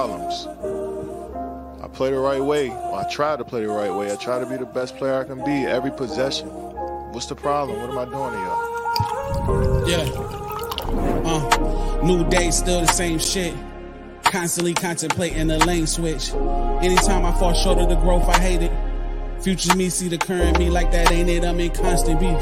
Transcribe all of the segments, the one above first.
problems? I play the right way. I try to play the right way. I try to be the best player I can be every possession. What's the problem? What am I doing to y'all? Yeah. Uh, new day, still the same shit. Constantly contemplating the lane switch. Anytime I fall short of the growth, I hate it. Future me see the current me like that, ain't it? I'm in constant beef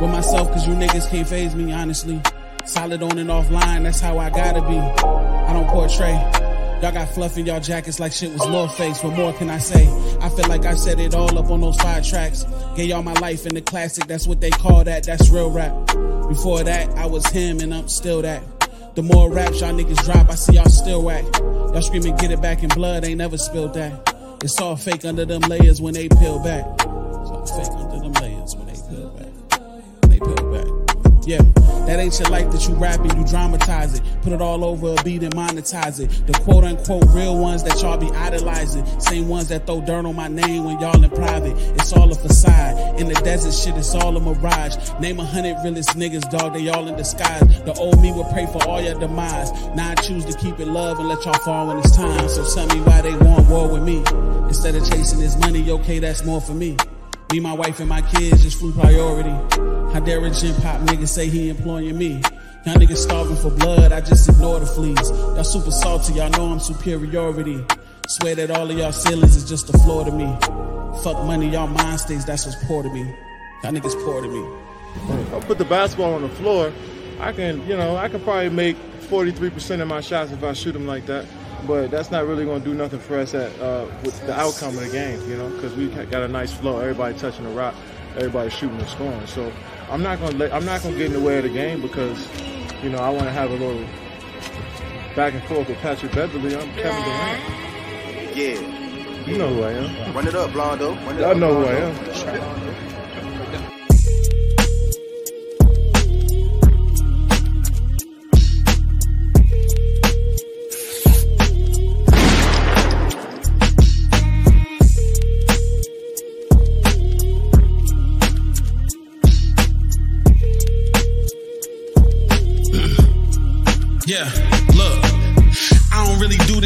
with myself, cause you niggas can't phase me, honestly. Solid on and offline, that's how I gotta be. I don't portray. Y'all got fluff in y'all jackets like shit was North Face. What more can I say? I feel like I set it all up on those five tracks. Gave y'all my life in the classic, that's what they call that. That's real rap. Before that, I was him and I'm still that. The more raps y'all niggas drop, I see y'all still whack. Y'all screaming, get it back in blood, ain't never spilled that. It's all fake under them layers when they peel back. It's all fake under them layers when they peel back. When they peel back. Yeah, that ain't your life that you rapping, you dramatize it. Put it all over a beat and monetize it. The quote unquote real ones that y'all be idolizing. Same ones that throw dirt on my name when y'all in private. It's all a facade. In the desert shit, it's all a mirage. Name a hundred realest niggas, dog, they all in disguise. The old me will pray for all your demise. Now I choose to keep it love and let y'all fall when it's time. So tell me why they want war with me. Instead of chasing this money, okay, that's more for me. Me, my wife, and my kids just flew priority. How dare a gym pop nigga say he employing me? Y'all niggas starving for blood, I just ignore the fleas. Y'all super salty, y'all know I'm superiority. Swear that all of y'all ceilings is just the floor to me. Fuck money, y'all mind states, that's what's poor to me. Y'all niggas poor to me. I'll put the basketball on the floor. I can, you know, I can probably make 43% of my shots if I shoot them like that. But that's not really going to do nothing for us at uh, with the outcome of the game, you know, because we got a nice flow. Everybody touching the rock, everybody shooting and scoring. So I'm not going to let I'm not going to get in the way of the game because, you know, I want to have a little back and forth with Patrick Beverley. I'm Kevin Durant. Yeah. You know who I am. Run it up, Blondo. Run it I up, know who I am.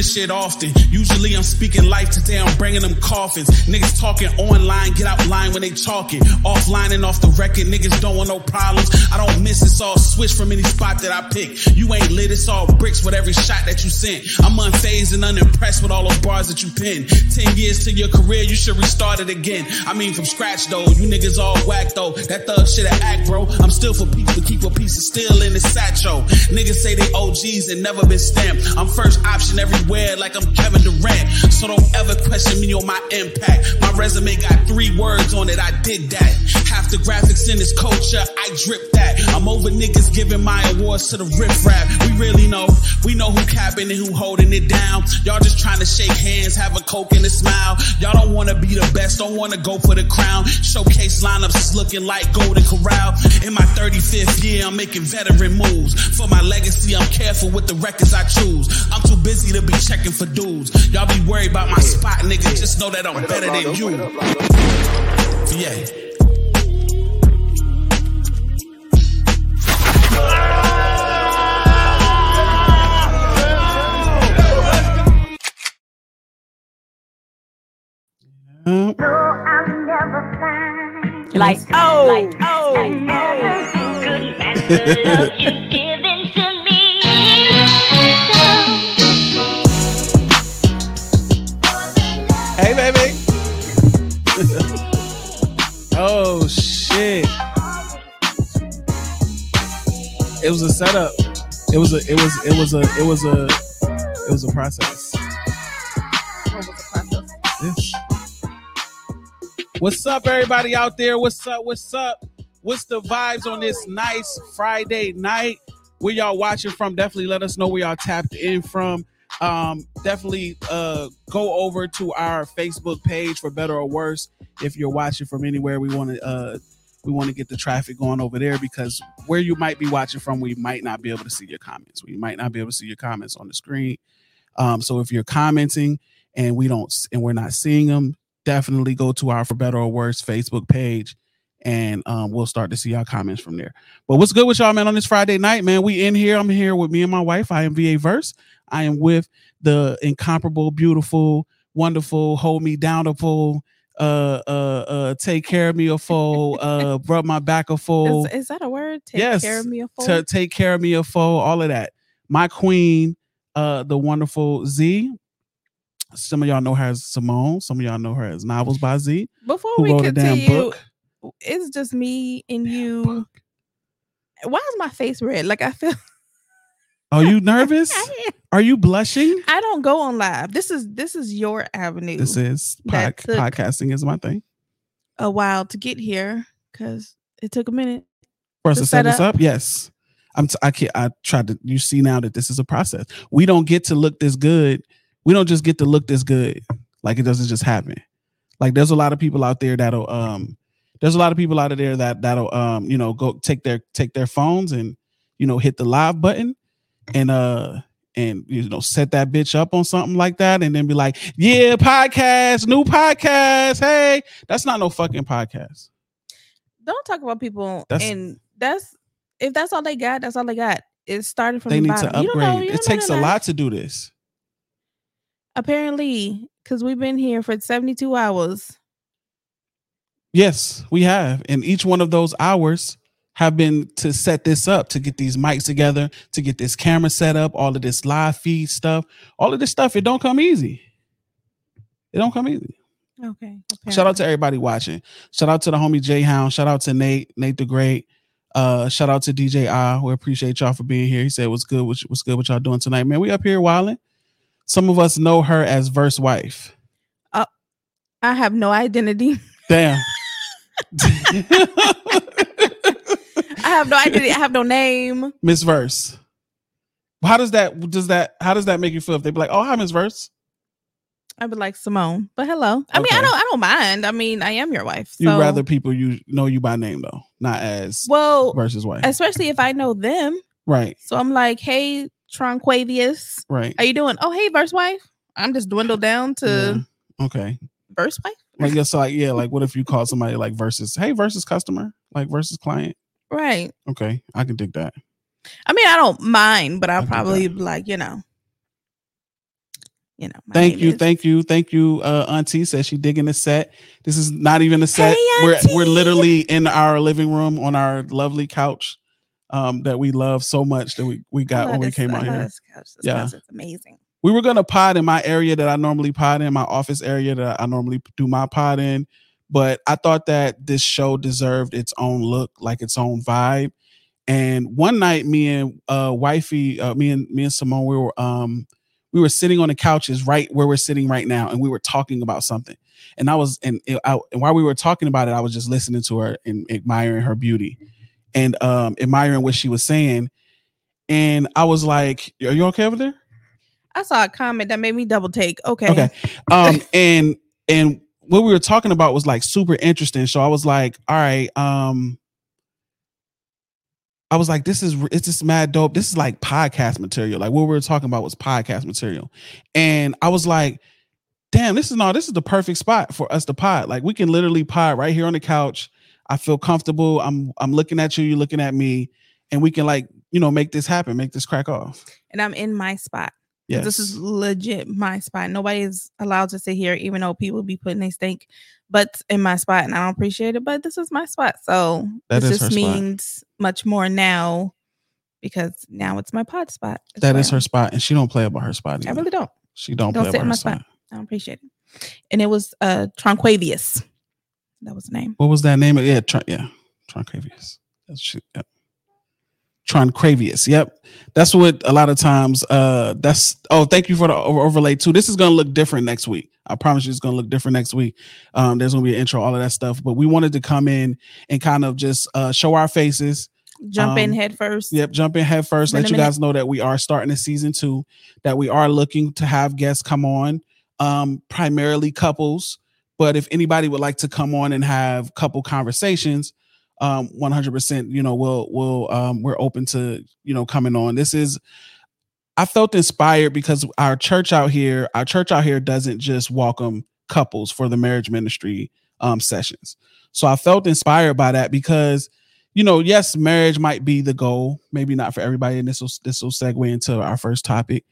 Shit often. Usually I'm speaking life, today I'm bringing them coffins. Niggas talking online, get out line when they talking. Offline and off the record, niggas don't want no problems. I don't miss, it's all switch from any spot that I pick. You ain't lit, it's all bricks with every shot that you sent. I'm unfazed and unimpressed with all those bars that you pin. Ten years to your career, you should restart it again. I mean from scratch though, you niggas all whack though. That thug shit act, bro. I'm still for people but keep a piece of steel in the satchel. Niggas say they OGs and never been stamped. I'm first option everywhere like I'm Kevin Durant. So don't ever question me on my impact. My resume got three words on it. I did that. Half the graphics in this culture, I drip that. I'm over niggas giving my awards to the riff rap. We really know, we know who capping and who holding it down. Y'all just trying to shake hands, have a coke and a smile. Y'all don't want to be the best, don't want to go for the crown. Showcase lineups is looking like Golden Corral. In my 35th year, I'm making veteran moves. For my legacy, I'm careful with the records I choose. I'm too busy to be checking for dudes. Y'all be worried about my spot, nigga. Just know that I'm better than you. Yeah. Oh. Like, oh, like, oh, oh. It was a setup. It was a. It was. It was a. It was a. It was a process. What's up, everybody out there? What's up? What's up? What's the vibes on this nice Friday night? Where y'all watching from? Definitely let us know where y'all tapped in from um, definitely uh, go over to our Facebook page for better or worse. If you're watching from anywhere, we want to uh, we want to get the traffic going over there because where you might be watching from, we might not be able to see your comments. We might not be able to see your comments on the screen. Um, so if you're commenting and we don't and we're not seeing them, definitely go to our for better or worse Facebook page and um, we'll start to see y'all comments from there. But what's good with y'all, man? On this Friday night, man, we in here. I'm here with me and my wife. I am VA Verse. I am with the incomparable, beautiful, wonderful, hold me down a full, uh, uh, uh, take care of me a full, uh, rub my back a full, Is, is that a word? Take Yes, care of me a fool. to take care of me a foe, all of that. My queen, uh, the wonderful Z. Some of y'all know her as Simone. Some of y'all know her as Novels by Z. Before we wrote a damn continue, it's just me and you. Why is my face red? Like I feel. Are you nervous? Are you blushing? I don't go on live. This is this is your avenue. This is pod- podcasting is my thing. a while to get here because it took a minute. For us To set set this up? up, yes. I'm. T- I can't. I tried to. You see now that this is a process. We don't get to look this good. We don't just get to look this good. Like it doesn't just happen. Like there's a lot of people out there that'll. Um. There's a lot of people out of there that that'll. Um. You know, go take their take their phones and you know hit the live button, and uh and you know set that bitch up on something like that, and then be like, yeah, podcast, new podcast. Hey, that's not no fucking podcast. Don't talk about people That's- and that's if that's all they got, that's all they got. It started from They the need to bottom. You don't know- upgrade. you It takes a lot to do this. Apparently, because we've been here for 72 hours. Yes, we have. And each one of those hours have been to set this up, to get these mics together, to get this camera set up, all of this live feed stuff, all of this stuff. It don't come easy. It don't come easy. Okay. Shout out to everybody watching. Shout out to the homie J Hound. Shout out to Nate, Nate the Great. Uh, shout out to DJ I. We appreciate y'all for being here. He said, "What's good? What's, what's good? What y'all doing tonight, man? We up here wilding. Some of us know her as Verse Wife. I have no identity. Damn. I have no identity. I have no name. Miss Verse. How does that does that how does that make you feel if they be like, oh hi Miss Verse? I'd be like Simone, but hello. I mean, I don't. I don't mind. I mean, I am your wife. You'd so- rather people you know you by name though, not as well, versus wife. especially if I know them. right, So I'm like, hey, Tronquavius, right. Are you doing? Oh, hey, verse wife. I'm just dwindled down to Yeah. Okay. verse wife. Like yeah, so like yeah, like what if you call somebody like versus hey versus customer, like versus client? Right. Okay, I can dig that. I mean, I don't mind, but I I'll get probably be like, you know, you know. Thank you, is- thank you, thank you. Uh Auntie says she digging the set. This is not even a set. Hey, we're we're literally in our living room on our lovely couch um that we love so much that we we got when we this- came I out here. This couch. This Yeah. couch amazing. we were gonna pod in my area that I normally pod in, my office area that I normally do my pod in, but I thought that this show deserved its own look, like its own vibe. And one night, me and uh wifey, uh, me and me and Simone, we were um we were sitting on the couches right where we're sitting right now, and we were talking about something. And I was and, it- I, and while we were talking about it, I was just listening to her and admiring her beauty, and um admiring what she was saying. And I was like, "Are you okay over there?" I saw a comment that made me double take. Okay. Okay. Um, and and what we were talking about was like super interesting. So I was like, all right, um, I was like, this is it's just mad dope. This is like podcast material. Like what we were talking about was podcast material. And I was like, damn, this is no, this is the perfect spot for us to pod. Like we can literally pod right here on the couch. I feel comfortable. I'm I'm looking at you, you're looking at me, and we can like, you know, make this happen, make this crack off. And I'm in my spot. Yes. This is legit my spot. Nobody is allowed to sit here, even though people be putting they stink butts in my spot, and I don't appreciate it. But this is my spot, so That her just spot. means much more now because now it's my pod spot. It's that is her spot, and she don't play about her spot. I really don't. She don't, Don't play sit about in her my spot. spot. I don't appreciate it. And it was uh Tronquavius. That was the name. What was that name? Yeah, Tron, yeah, Troncravius. That's. Yep. Troncravius. Yep. That's what a lot of times. Uh, that's. Oh, thank you for the over- overlay too. This is gonna look different next week. I promise you, it's gonna look different next week. Um, there's gonna be an intro, all of that stuff. But we wanted to come in and kind of just uh show our faces. Jump in Um, head first. Yep, jump in head first. Let you minute. guys know that we are starting a season two, that we are looking to have guests come on, um, primarily couples. But if anybody would like to come on and have couple conversations, um, 100%, you know, we'll, we'll, um, we're open to, you know, coming on. This is, I felt inspired because our church out here, our church out here doesn't just welcome couples for the marriage ministry um, sessions. So I felt inspired by that because, you know, yes, marriage might be the goal, maybe not for everybody. And this will this will segue into our first topic,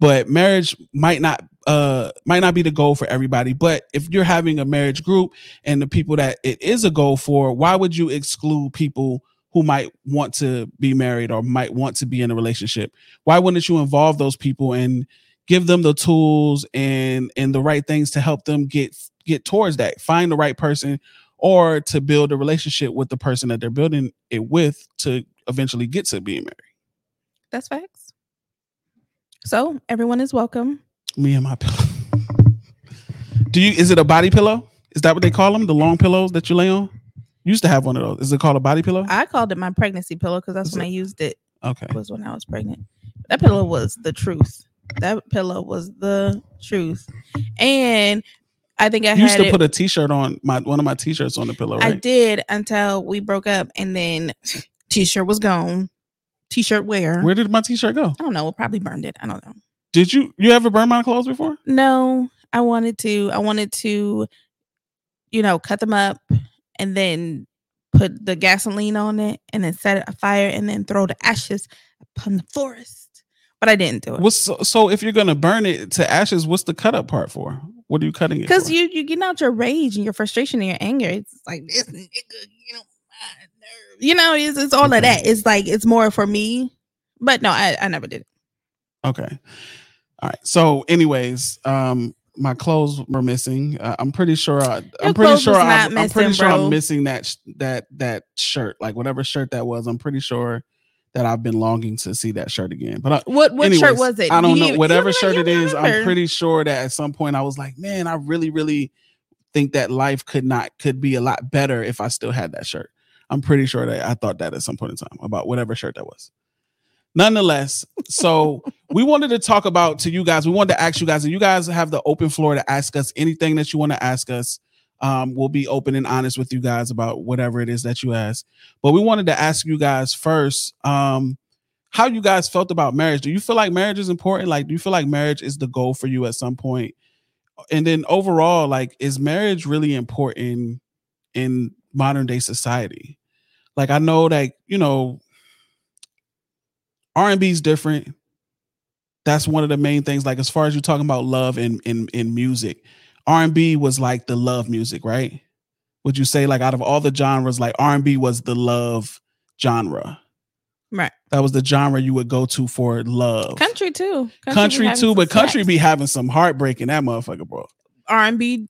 but marriage might not uh might not be the goal for everybody. But if you're having a marriage group and the people that it is a goal for, why would you exclude people? Who might want to be married or might want to be in a relationship? Why wouldn't you involve those people and give them the tools and and the right things to help them get get towards that find the right person or to build a relationship with the person that they're building it with to eventually get to being married That's facts. So everyone is welcome. me and my pillow do you is it a body pillow is that what they call them the long pillows that you lay on you used to have one of those is it called a body pillow I called it my pregnancy pillow because that's Is when it- I used it. okay Was when I was pregnant. That pillow was the truth. That pillow was the truth. And I think I you used had to it, put a t-shirt on my one of my t-shirts on the pillow I did until we broke up, and then t-shirt was gone. T-shirt wear. where did my t-shirt go I don't know. Probably burned it. I don't know. did you you ever burn my clothes before No, I wanted to. I wanted to, you know, cut them up and then put the gasoline on it and then set it afire and then throw the ashes upon the forest. But I didn't do it. What's so, so if you're gonna burn it to ashes, what's the cut up part for? What are you cutting it Because you you getting out your rage and your frustration and your anger. It's like this nigga, you know. You know, it's, it's all of that. It's like it's more for me. But no, I, I never did it. Okay. All right. So, anyways, um, my clothes were missing. Uh, I'm pretty sure. I, I'm pretty sure. I'm, I'm pretty missing, sure bro. I'm missing that sh- that that shirt, like whatever shirt that was. I'm pretty sure that I've been longing to see that shirt again. But I, What what shirt was it? I don't You- know. Whatever shirt it is, I'm pretty sure that at some point I was like, man, I really, really think that life could not could be a lot better if I still had that shirt. I'm pretty sure that I thought that at some point in time about whatever shirt that was. Nonetheless, so we wanted to talk about to you guys. We wanted to ask you guys, and you guys have the open floor to ask us anything that you want to ask us. Um, we'll be open and honest with you guys about whatever it is that you ask. But we wanted to ask you guys first, um, how you guys felt about marriage. Do you feel like marriage is important? Like, do you feel like marriage is the goal for you at some point? And then overall, like, is marriage really important in modern day society? Like, I know that you know R&B is different. That's one of the main things. Like as far as you're talking about love in in in music, R&B was like the love music, right? Would you say like out of all the genres, like R&B was the love genre? Right. That was the genre you would go to for love. Country too. Country, having too, but country be having some heartbreak in that motherfucker, bro. R&B.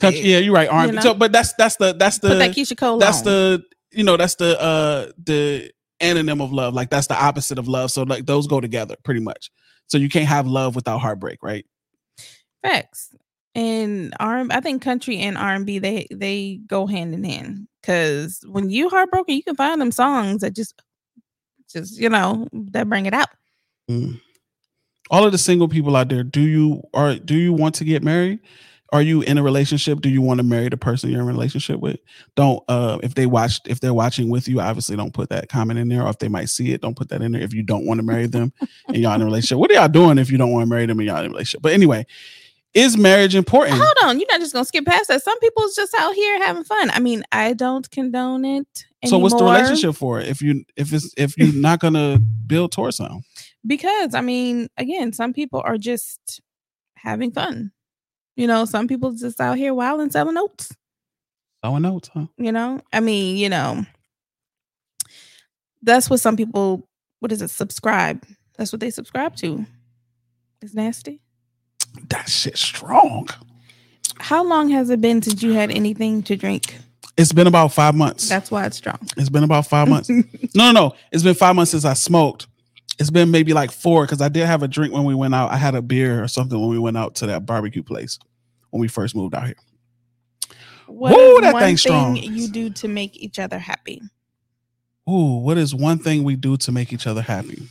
Country, yeah, you're right. R&B. know? So, but that's that's the that's the Put that Keyshia Cole that's on. the you know that's the uh the anonym of love like that's the opposite of love so like those go together pretty much so you can't have love without heartbreak right Facts. And R I think country and R and B they they go hand in hand. Cause when you heartbroken, you can find them songs that just just you know that bring it out. Mm. all of the single people out there do you are do you want to get married are you in a relationship do you want to marry the person you're in a relationship with don't uh if they watched if they're watching with you obviously don't put that comment in there or if they might see it don't put that in there if you don't want to marry them and y'all in a relationship what are y'all doing if you don't want to marry them and y'all in a relationship but anyway is marriage important Hold on, you're not just gonna skip past that. Some people's just out here having fun. I mean, I don't condone it. So what's the relationship for if you if it's if you're not gonna build towards something? Because I mean, again, some people are just having fun. You know, some people just out here wild and selling notes. Selling notes, huh? you know i mean you know that's what some people what is it subscribe that's what they subscribe to it's nasty That shit strong. how long has it been since you had anything to drink It's been about five months. that's why it's strong it's been about five months. no, no, no. It's been five months since I smoked. It's been maybe like four because I did have a drink when we went out. I had a beer or something when we went out to that barbecue place when we first moved out here. What Woo, is that one thing's strong. thing you do to make each other happy Ooh, what is one thing we do to make each other happy?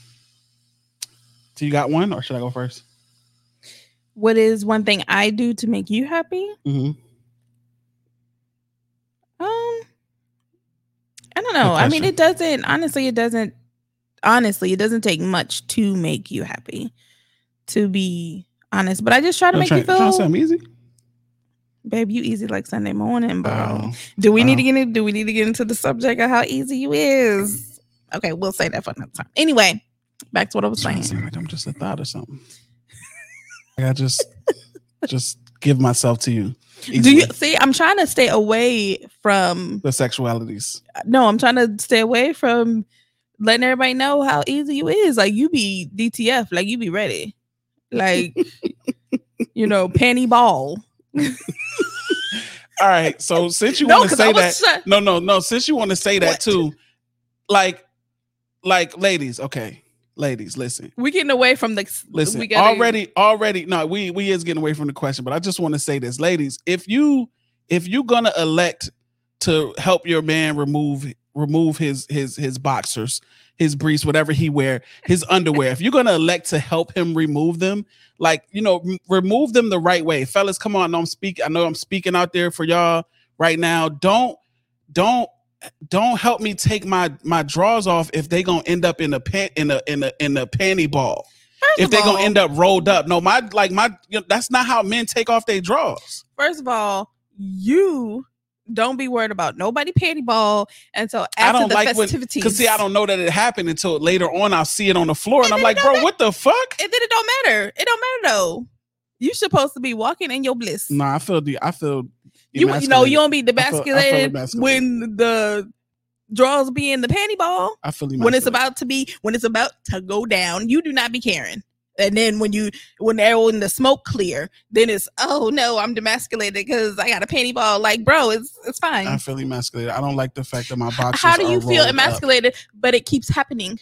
So you got one, or should I go first? what is one thing i do to make you happy Mm-hmm. um i don't know i mean it doesn't honestly it doesn't honestly it doesn't take much to make you happy to be honest but i just try to make you trying, trying to feel I'm easy. Babe, you easy like Sunday morning, bro. Oh, do we need to oh. get in, do we need to get into the subject of how easy you is? Okay, we'll say that for another time. Anyway, back to what I was saying. like I'm just a thought or something. Like I just just give myself to you. Do you see? I'm trying to stay away from the sexualities? no, I'm trying to stay away from letting everybody know how easy you is. Like you be DTF, like you be ready. Like you know, panty ball. All right. So since you No, want to say that, try- no, no, no. Since you want to say that What? too, like, like, ladies, okay, ladies, listen, we getting away from the listen. we gotta- already, already, no, we we is getting away from the question, but I just want to say this, ladies, if you if you gonna elect to help your man remove remove his his his boxers, his briefs, whatever he wear, his underwear, if you're gonna elect to help him remove them, like you know, m- remove them the right way, fellas. Come on, I'm speaking. I know I'm speaking out there for y'all right now. Don't don't don't help me take my my drawers off if they gonna end up in a pan in a in a in a panty ball. First if they gonna end up rolled up. No, my like my you know, that's not how men take off their drawers. First of all, you don't be worried about nobody panty ball until after I don't the like festivities. because see, I don't know that it happened until later on. I'll see it on the floor, and And I'm like, bro, what the fuck? And then it don't matter. It don't matter though. You supposed to be walking in your bliss. No, I feel the I feel you you know you don't be I feel- I feel demasculated when the draws be in the panty ball. I feel When it's about to be when it's about to go down, you do not be caring. And then when you when they're when the smoke clear, then it's oh no, I'm demasculated because I got a panty ball. Like, bro, it's it's fine. I feel emasculated. I don't like the fact that my boxers. How do you feel rolled up. emasculated, but it keeps happening?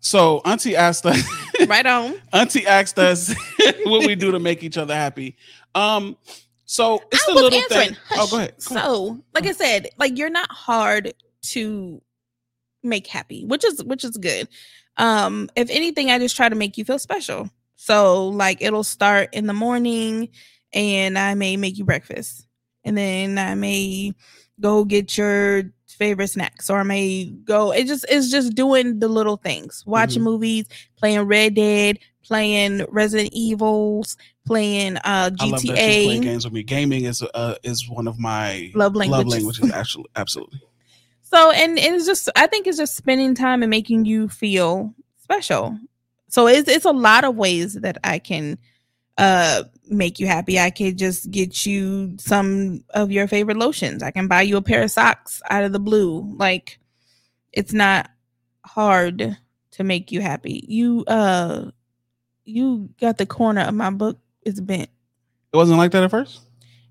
So Auntie asked us. Right on. Auntie asked us what we do to make each other happy. Um, so it's I was little answering. thing. Oh, go ahead. Go ahead. So, like I said, like you're not hard to make happy, which is which is good. Um, if anything, I just try to make you feel special. So, like it'll start in the morning, and I may make you breakfast, and then I may go get your favorite snacks, or I may go. It just it's just doing the little things, watching Mm-hmm. movies, playing Red Dead, playing Resident Evils, playing uh I love that you play games with me. Gaming is uh, is one of my Love languages. love languages. Actually, absolutely. So, and it's just, I think it's just spending time and making you feel special. So it's it's a lot of ways that I can uh make you happy. I could just get you some of your favorite lotions. I can buy you a pair of socks out of the blue. Like it's not hard to make you happy. You uh you got the corner of my book is bent. It wasn't like that at first.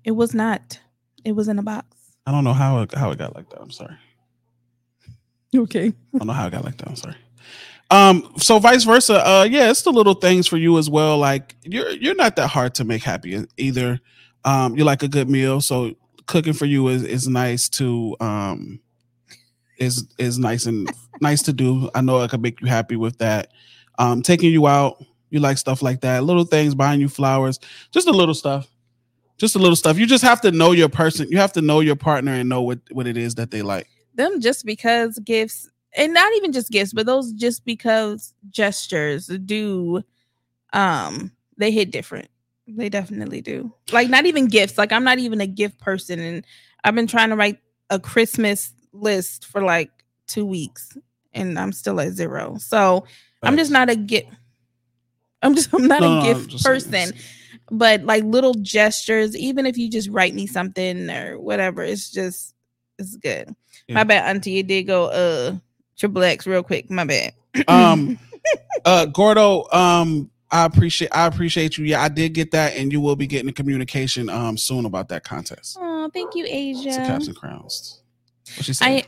It was not. It was in a box. I don't know how it, how it got like that. I'm sorry. Okay. I don't know how I got like that. I'm sorry. Um, so vice versa. Uh, yeah, it's the little things for you as well. Like you're you're not that hard to make happy either. Um, you like a good meal, so cooking for you is is nice to um is is nice and nice to do. I know I can make you happy with that. Um, taking you out, you like stuff like that. Little things, buying you flowers, just a little stuff. Just a little stuff. You just have to know your person. You have to know your partner and know what what it is that they like. Them just because gifts and not even just gifts but those just because gestures do um they hit different. They definitely do. Like not even gifts. Like i'm not even a gift person and i've been trying to write a christmas list for like two weeks and i'm still at zero. So i'm just not a gift i'm just i'm not No, a gift saying person. but like little gestures even if you just write me something or whatever it's just it's good Yeah. my bad auntie. You did go uh triple x real quick. My bad. Um uh gordo um i appreciate i appreciate you. Yeah i did get that and you will be getting a communication um soon about that contest. Oh thank you it's the asia. caps and crowns. What she said? I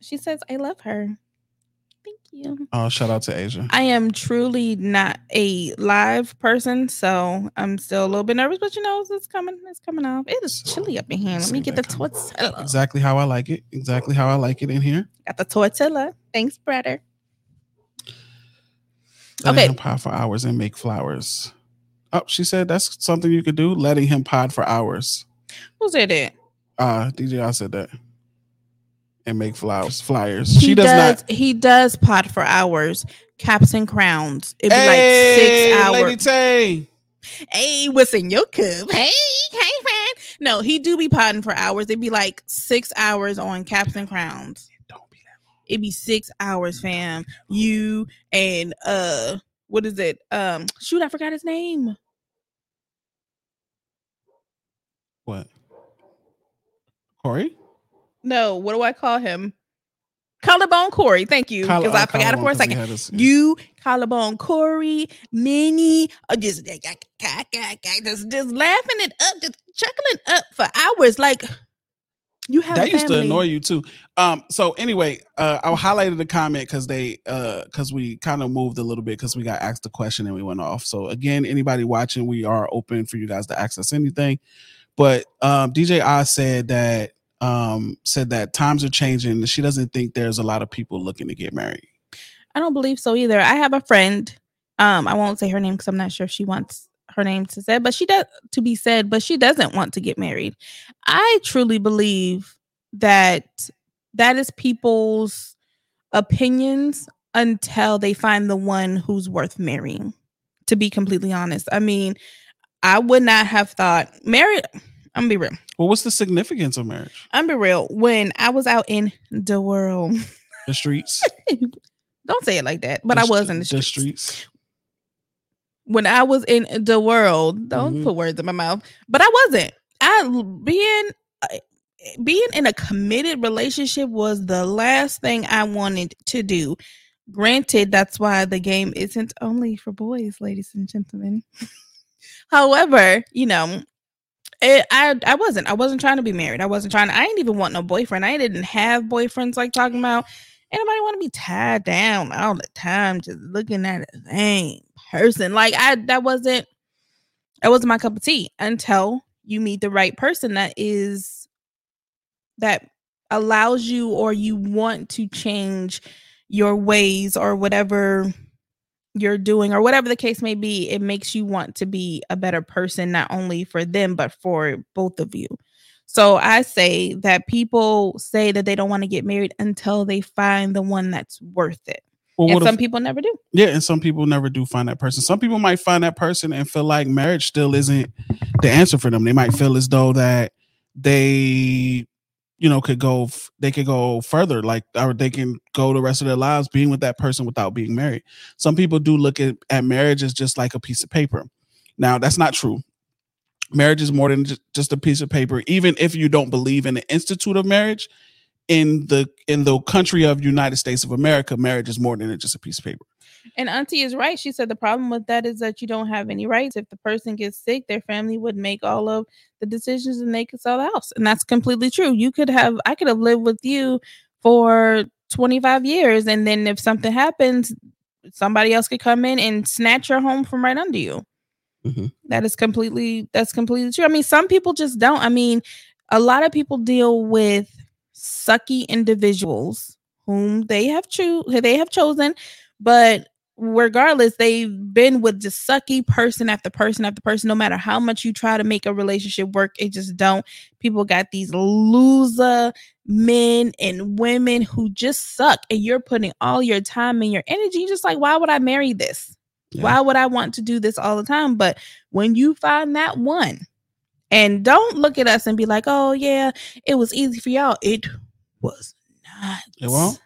she says i love her thank you. Oh shout out to asia. I am truly not a live person so i'm still a little bit nervous but you know it's coming it's coming off. It is chilly up in here. Let me get the that tortilla. Exactly how i like it. Exactly how i like it in here. Got the tortilla. Thanks brother. Letting Okay. him pod for hours and make flowers. Oh she said that's something you could do letting him pod for hours. Who said that? Uh dj i said that and make flowers flyers he she does, does not he does pot for hours caps and crowns it'd be hey, like six hours lady tay hey, what's in your cup? Hey, hey, man. No, he do be potting for hours. It'd be like six hours on Caps and Crowns. Don't be that. It'd be six hours, fam. You and uh, what is it? Um, shoot, I forgot his name. What? Corey? No, what do I call him? Collarbone Corey. Thank you, because I uh, forgot it for a second. had us- You, Collarbone Corey, Minnie, are just, just just laughing it up, just chuckling up for hours. Like you have that used to annoy you too. Um. So anyway, uh, I highlighted the comment because they, uh, because we kind of moved a little bit because we got asked a question and we went off. So again, anybody watching, we are open for you guys to access anything. But um, DJ Oz said that um said that times are changing. She doesn't think there's a lot of people looking to get married. I don't believe so either. I have a friend. Um, I won't say her name because I'm not sure if she wants her name to said, but she does to be said, but she doesn't want to get married. I truly believe that that is people's opinions until they find the one who's worth marrying. To be completely honest, I mean, I would not have thought married. I'm gonna be real. Well, what's the significance of marriage? I'm gonna be real. When I was out in the world, The streets, don't say it like that, but I was in the streets. streets. when I was in the world, don't Mhm. put words in my mouth, but I wasn't. I being uh, being in a committed relationship was the last thing I wanted to do. Granted, that's why the game isn't only for boys, ladies and gentlemen. However, you know, I I wasn't. I wasn't trying to be married. I wasn't trying. To, I didn't even want no boyfriend. I didn't have boyfriends like talking about. Anybody want to be tied down all the time, just looking at the same person? Like I, that wasn't. That wasn't my cup of tea until you meet the right person that is that allows you or you want to change your ways or whatever you're doing or whatever the case may be it makes you want to be a better person not only for them but for both of you so i say that people say that they don't want to get married until they find the one that's worth it Well, and some if, people never do yeah, and some people never do find that person. Some people might find that person and feel like marriage still isn't the answer for them. They might feel as though that they, you know, could go, they could go further, like, or they can go the rest of their lives being with that person without being married. Some people do look at, at marriage as just like a piece of paper. Now, that's not true. Marriage is more than just a piece of paper. Even if you don't believe in the institute of marriage, in the in the country of United States of America, marriage is more than just a piece of paper. And Auntie is right. She said the problem with that is that you don't have any rights. If the person gets sick, their family would make all of the decisions and they could sell the house. And that's completely true. You could have, I could have lived with you for 25 years. And then if something happens, somebody else could come in and snatch your home from right under you. Mhm. That is completely, that's completely true. I mean, some people just don't. I mean, a lot of people deal with sucky individuals whom they have cho- they have chosen but regardless they've been with just sucky person after person after person. No matter how much you try to make a relationship work it just don't. People got these loser men and women who just suck and you're putting all your time and your energy just like why would i marry this? Yeah. why would i want to do this all the time? But when you find that one and don't look at us and be like oh yeah it was easy for y'all. It was not It won't?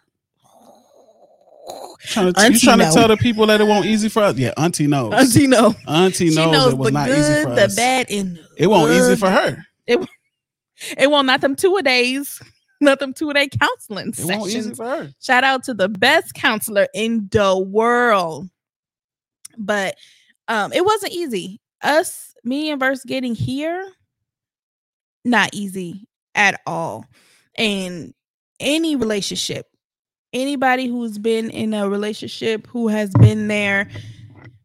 Trying to, you trying to tell the people that it won't easy for us? Yeah, Auntie knows. Auntie know. Auntie knows, knows it was the not good, easy for the us. bad, and It won't easy for her. It won't not them two a days, not them two a day counseling It won't easy sessions. for her. Shout out to the best counselor in the world. But um, it wasn't easy. Us, me and Verse getting here, not easy at all. And any relationship, anybody who's been in a relationship who has been there,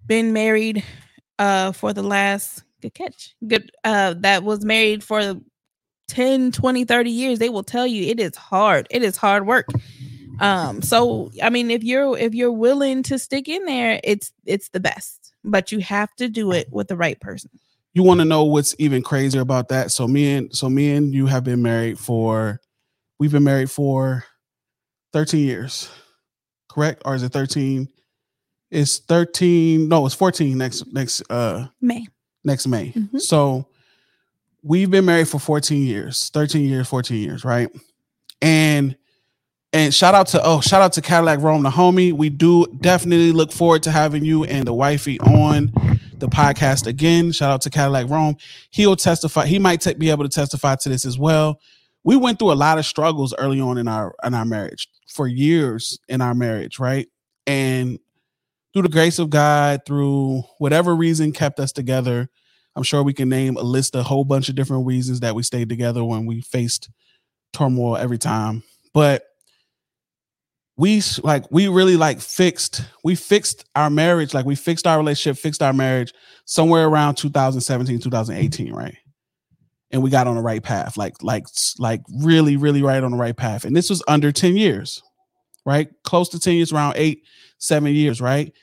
been married uh for the last good catch. Good uh that was married for 10, 20, 30 years, they will tell you it is hard. It is hard work. Um so I mean if you're if you're willing to stick in there, it's it's the best. But you have to do it with the right person. You want to know what's even crazier about that? So me and so me and you have been married for we've been married for 13 years. Correct? Or is it 13? It's 13. No, it's 14 next next uh May. next May. Mhm. So we've been married for 14 years, 13 years, 14 years, right? And and shout out to oh, shout out to Cadillac Rome, the homie. We do definitely look forward to having you and the wifey on the podcast again. Shout out to Cadillac Rome. He'll testify. He might te- be able to testify to this as well. We went through a lot of struggles early on in our in our marriage for years in our marriage, right? And through the grace of God, through whatever reason kept us together, I'm sure we can name a list a whole bunch of different reasons that we stayed together when we faced turmoil every time. But we like we really like fixed we fixed our marriage like we fixed our relationship fixed our marriage somewhere around 2017 2018 right and we got on the right path like like like really really right on the right path. And this was under 10 years right? Close to 10 years around 8 7 years right?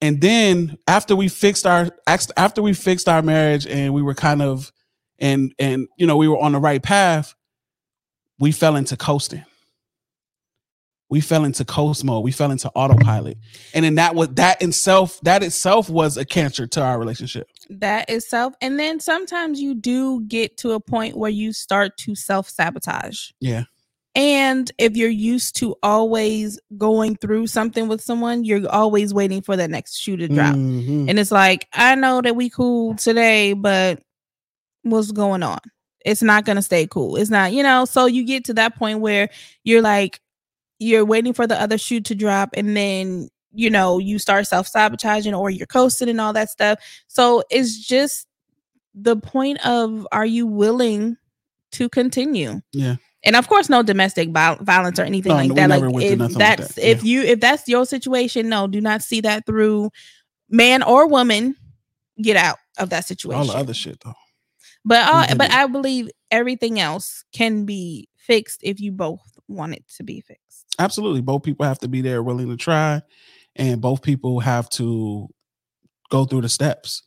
And then after we fixed our after we fixed our marriage and we were kind of and and you know we were on the right path we fell into coasting. We fell into coast mode. We fell into autopilot. And then that was that itself that itself was a cancer to our relationship that itself. And then sometimes you do get to a point where you start to self-sabotage. Yeah. And if you're used to always going through something with someone you're always waiting for the next shoe to drop. Mhm. and it's like i know that we cool today but what's going on? It's not gonna stay cool. It's not you know? So you get to that point where you're like you're waiting for the other shoe to drop and then you know you start self-sabotaging or you're coasting and all that stuff. So it's just the point of are you willing to continue? Yeah. And of course no domestic violence or anything No, like that. like if nothing like that's that, if you if that's your situation no do not see that through man or woman. Get out of that situation all the other shit though. But uh, Mhm. but i believe everything else can be fixed if you both want it to be fixed. Absolutely. Both people have to be there willing to try and both people have to go through the steps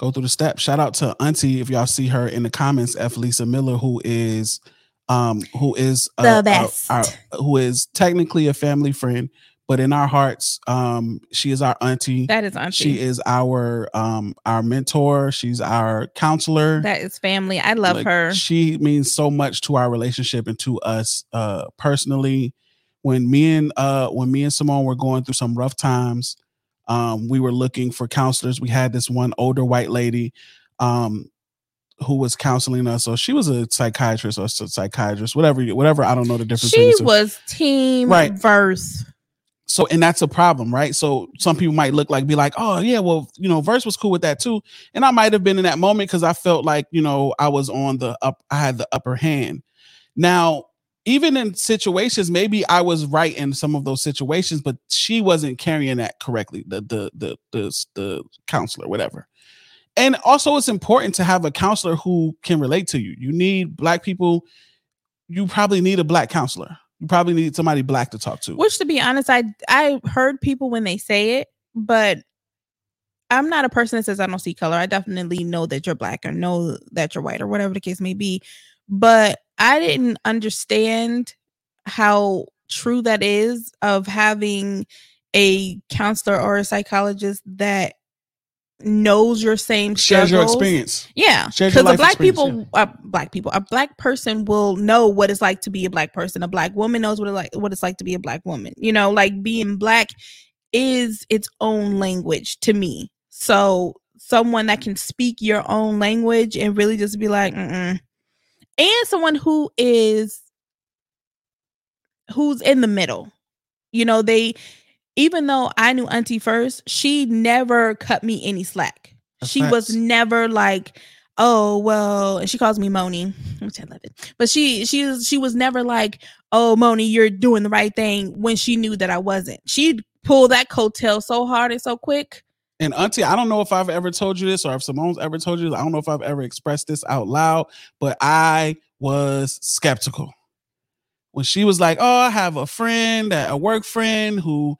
go through the steps. Shout out to auntie if y'all see her in the comments f. Lisa miller who is um who is a- The best. our- who is technically a family friend but in our hearts um she is our auntie. That is auntie. she is our um our mentor. She's our counselor. That is family. I love like, her. She means so much to our relationship and to us uh personally. When me and uh when me and Simone were going through some rough times, um, we were looking for counselors. We had this one older white lady um who was counseling us. So she was a psychiatrist or a psychiatrist, whatever, whatever. I don't know the difference. she was team Right. verse so and that's a problem right so some people might look like be like oh yeah well you know verse was cool with that too and i might have been in that moment because i felt like you know i was on the up i had the upper hand now even in situations maybe i was right in some of those situations but she wasn't carrying that correctly the the the the, the counselor whatever and also it's important to have a counselor who can relate to you you need black people you probably need a black counselor you probably need somebody black to talk to Which, to be honest, I I heard people when they say it, but I'm not a person that says I don't see color. I definitely know that you're black or know that you're white or whatever the case may be. But I didn't understand how true that is of having a counselor or a psychologist that knows your same shares your experience Yeah, because a black people, a uh, black people, a black person will know what it's like to be a black person. A black woman knows what it like what it's like to be a black woman. You know, like being black is its own language to me. So someone that can speak your own language and really just be like, Mm-mm. And someone who is who's in the middle. You know, they even though I knew Auntie first, she never cut me any slack. That's she was never like, oh well, and she calls me Moni, which I love it. But she she was she was never like, oh Moni, you're doing the right thing when she knew that I wasn't. She'd pull that coattail so hard and so quick. And auntie i don't know if i've ever told you this or if simone's ever told you this. I don't know if i've ever expressed this out loud but i was skeptical. When she was like oh i have a friend a work friend who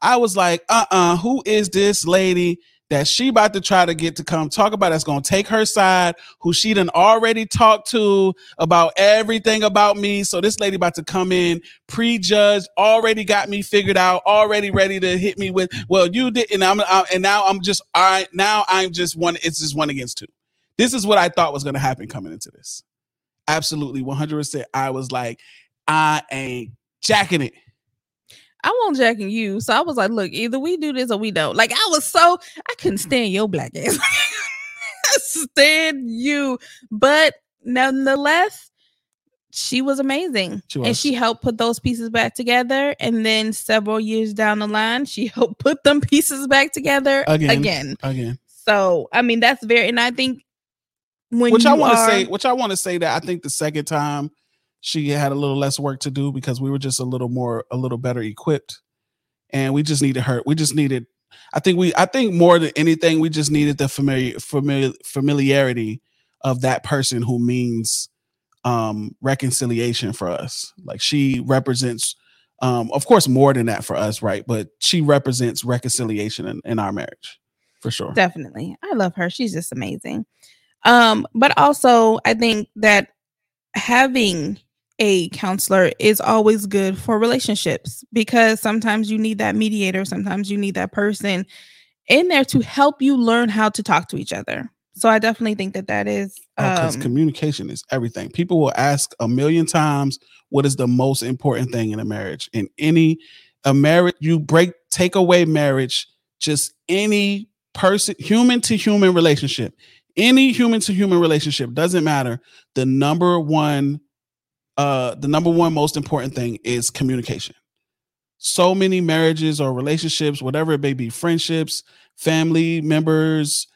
i was like uh-uh who is this lady that she about to try to get to come talk about that's gonna take her side, who she done already talked to about everything about me. So this lady about to come in, prejudged, already got me figured out, already ready to hit me with, well, you did, and I'm I, and now I'm just I now I'm just one, it's just one against two. This is what I thought was gonna happen coming into this. Absolutely 100%. I was like, I ain't jacking it. I won't jacking you. So I was like, look, either we do this or we don't. Like I was so I couldn't stand your black ass. Stand you. But nonetheless, she was amazing. She And she helped put those pieces back together. And then several years down the line, she helped put them pieces back together Again. again. Again. So I mean that's very and I think when which I want to say, which I want to say that I think the second time she had a little less work to do because we were just a little more, a little better equipped, and we just needed her. We just needed. I think we. I think more than anything, we just needed the familiar, familiar familiarity of that person who means um reconciliation for us. Like she represents. Um, of course, more than that for us, right? But she represents reconciliation in, in our marriage, for sure. Definitely. I love her. She's just amazing. Um, but also I think that having a counselor is always good for relationships because sometimes you need that mediator, sometimes you need that person in there to help you learn how to talk to each other. So I definitely think that that is because um, Oh, communication is everything. People will ask a million times what is the most important thing in a marriage. In any a marriage, you break take away marriage, just any person, human to human relationship, any human to human relationship doesn't matter. The number one, uh, the number one most important thing is communication. So many marriages or relationships, whatever it may be, friendships, family members,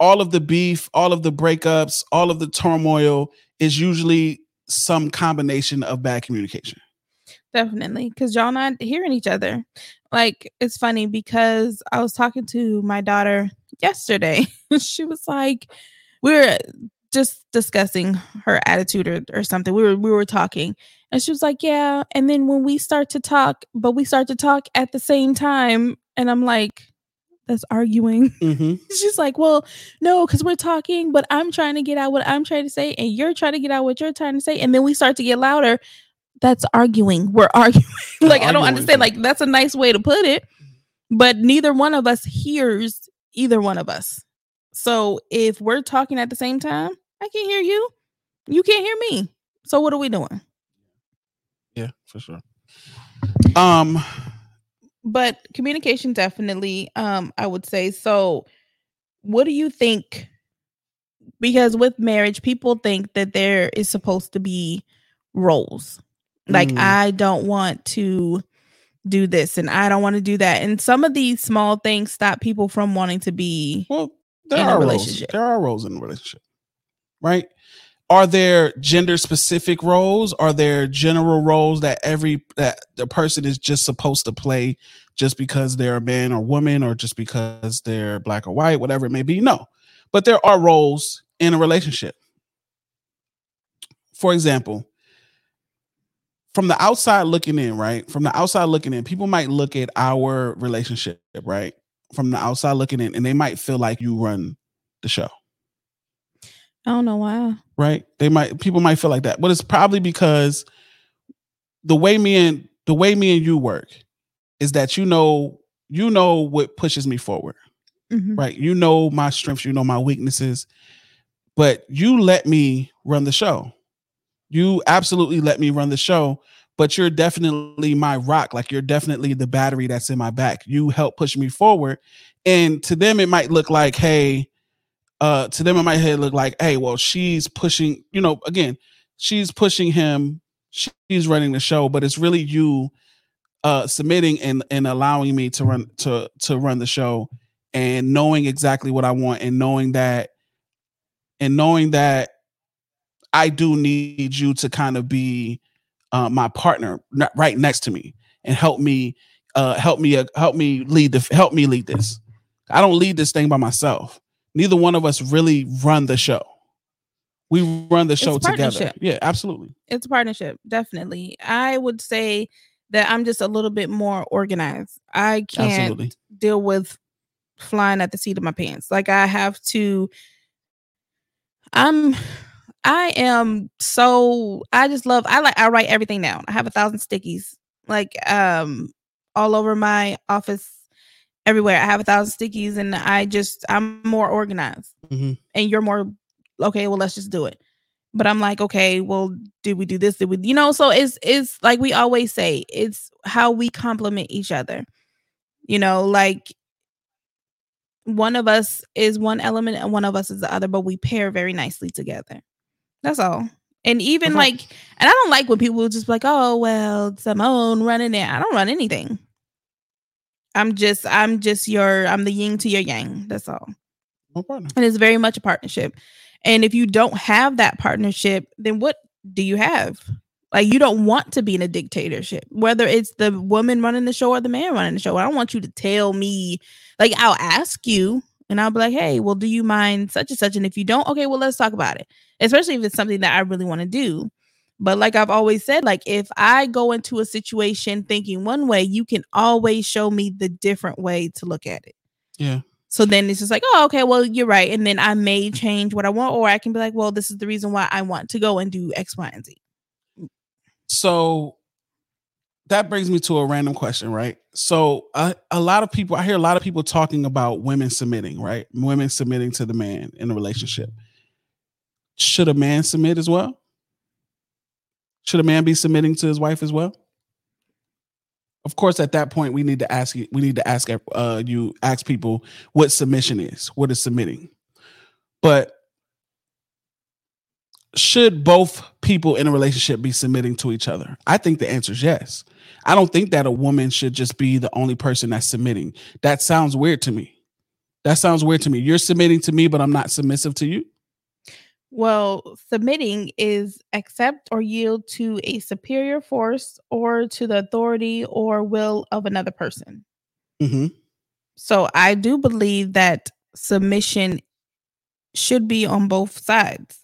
all of the beef, all of the breakups, all of the turmoil is usually some combination of bad communication. definitely because y'all not hearing each other like it's funny because i was talking to my daughter yesterday she was like we were just discussing her attitude or, or something. We were we were talking and she was like yeah. And then when we start to talk but we start to talk at the same time and i'm like that's arguing. Mm-hmm. she's like well no because we're talking but i'm trying to get out what i'm trying to say and you're trying to get out what you're trying to say and then we start to get louder. That's arguing. We're arguing. Like i don't understand. Like that's a nice way to put it but neither one of us hears either one of us so if we're talking at the same time i can't hear you. You can't hear me. So what are we doing? Yeah, for sure. Um, but communication definitely um i would say. So what do you think because with marriage people think that there is supposed to be roles. Like Mm. i don't want to do this and i don't want to do that. And some of these small things stop people from wanting to be well, there In a are roles. There are roles in a relationship, right? Are there gender specific roles? Are there general roles that every that the person is just supposed to play just because they're a man or woman or just because they're black or white, whatever it may be? No, but there are roles in a relationship. For example, from the outside looking in, right? From the outside looking in, people might look at our relationship, right? From the outside looking in, and they might feel like you run the show, i don't know why right? They might people might feel like that, but it's probably because the way me and the way me and you work is that you know you know what pushes me forward, Mhm. right? You know my strengths, you know my weaknesses, but you let me run the show. You absolutely let me run the show, but you're definitely my rock. Like you're definitely the battery that's in my back. You help push me forward. And to them, it might look like, hey, uh, to them, it might look like, hey, well, she's pushing, you know, again, she's pushing him, she's running the show, but it's really you uh submitting and and allowing me to run to to run the show and knowing exactly what I want and knowing that and knowing that I do need you to kind of be uh, my partner n- right next to me and help me uh help me uh, help me lead the help me lead this. I don't lead this thing by myself. Neither one of us really run the show. We run the show It's together. Yeah, absolutely. it's a partnership definitely i would say that i'm just a little bit more organized i can't Absolutely. deal with flying at the seat of my pants. Like I have to I'm I am so I just love I like I write everything down. I have a thousand stickies like um all over my office everywhere. I have a thousand stickies and I just I'm more organized. Mhm. And you're more okay, well let's just do it. But I'm like, okay, well, did we do this? Did we you know, so it's it's like we always say, it's how we complement each other. You know, like one of us is one element and one of us is the other, but we pair very nicely together. That's all. And even like, and I don't like when people just be like, oh well, Simone running it. I don't run anything. I'm just, I'm just your, I'm the yin to your yang. That's all. No problem. And it's very much a partnership. And if you don't have that partnership, then what do you have? Like you don't want to be in a dictatorship, whether it's the woman running the show or the man running the show. I don't want you to tell me, like I'll ask you and I'll be like, hey, well, do you mind such and such? And if you don't, okay, well, let's talk about it. Especially if it's something that I really want to do. But like I've always said, like if I go into a situation thinking one way, you can always show me the different way to look at it. Yeah. So then it's just like, oh, okay, well, you're right. And then I may change what I want, or I can be like, well, this is the reason why I want to go and do X, Y, and Z. So that brings me to a random question, right? So a a lot of people, I hear a lot of people talking about women submitting, right? Women submitting to the man in a relationship. Should a man submit as well? Should a man be submitting to his wife as well? Of course, at that point, we need to ask you. We need to ask uh, you ask people what submission is. What is submitting? But should both people in a relationship be submitting to each other? I think the answer is yes. I don't think that a woman should just be the only person that's submitting. That sounds weird to me. That sounds weird to me. You're submitting to me, but I'm not submissive to you. Well, submitting is accept or yield to a superior force or to the authority or will of another person. Mm-hmm. So I do believe that submission should be on both sides.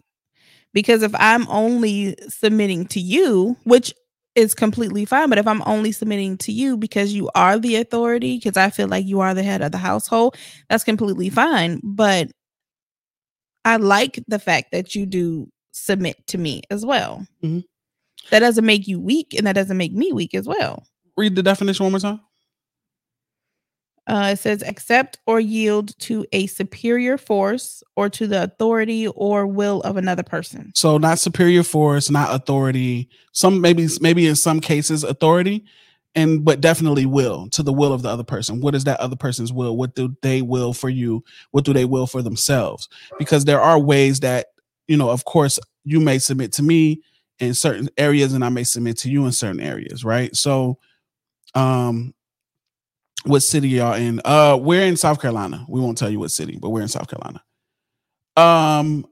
Because if I'm only submitting to you, which is completely fine, but if I'm only submitting to you because you are the authority, because I feel like you are the head of the household, that's completely fine. But I like the fact that you do submit to me as well. Mhm. That doesn't make you weak, and that doesn't make me weak as well. Read the definition one more time. Uh, it says accept or yield to a superior force or to the authority or will of another person. So not superior force, not authority. Some maybe maybe in some cases authority, and but definitely will to the will of the other person. What is that other person's will? What do they will for you? What do they will for themselves? Because there are ways that you know. Of course, you may submit to me in certain areas, and I may submit to you in certain areas. Right. So, um, what city y'all in? Uh, we're in South Carolina. We won't tell you what city, but we're in South Carolina. Um,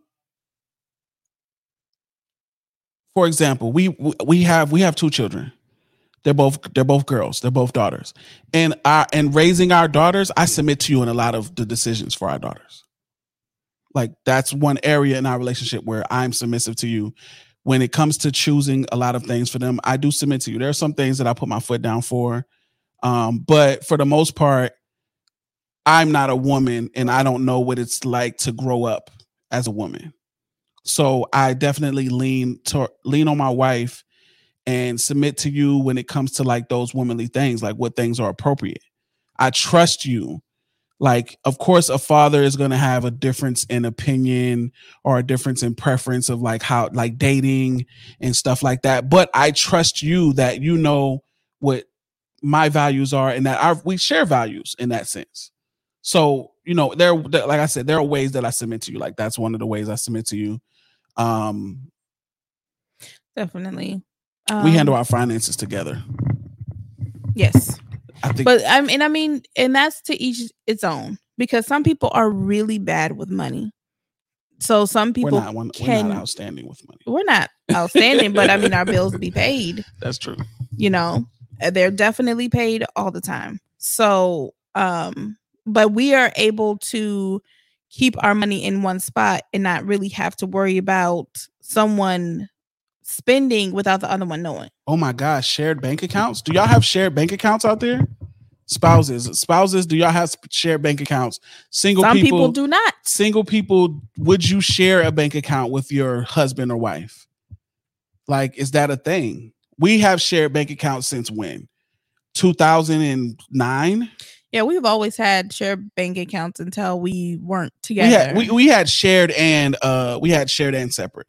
for example, we we have we have two children. They're both they're both girls. They're both daughters. And our and raising our daughters, I submit to you in a lot of the decisions for our daughters. Like that's one area in our relationship where I'm submissive to you. When it comes to choosing a lot of things for them, I do submit to you. There are some things that I put my foot down for. Um, but for the most part, I'm not a woman and I don't know what it's like to grow up as a woman. So I definitely lean to lean on my wife and submit to you when it comes to like those womanly things, like what things are appropriate. I trust you. Like, of course, a father is going to have a difference in opinion or a difference in preference of like how, like dating and stuff like that. But I trust you that you know what my values are and that our, we share values in that sense. So, you know, there, like I said, there are ways that I submit to you. Like, that's one of the ways I submit to you. Um, Definitely. we handle Um, our finances together. yes. I think But I mean, I mean, and that's to each its own because some people are really bad with money. So some we're people not one, we're can not outstanding with money. we're not outstanding, but I mean our bills be paid. That's true. you know they're definitely paid all the time so um but we are able to keep our money in one spot and not really have to worry about someone spending without the other one knowing Oh my gosh, shared bank accounts. Do y'all have shared bank accounts out there? Spouses, spouses, do y'all have shared bank accounts? Single Some people, people do not. single people, would you share a bank account with your husband or wife? Like, is that a thing? We have shared bank accounts since when? 2009? Yeah, we've always had shared bank accounts until we weren't We together. had we, we had shared and uh we had shared and separate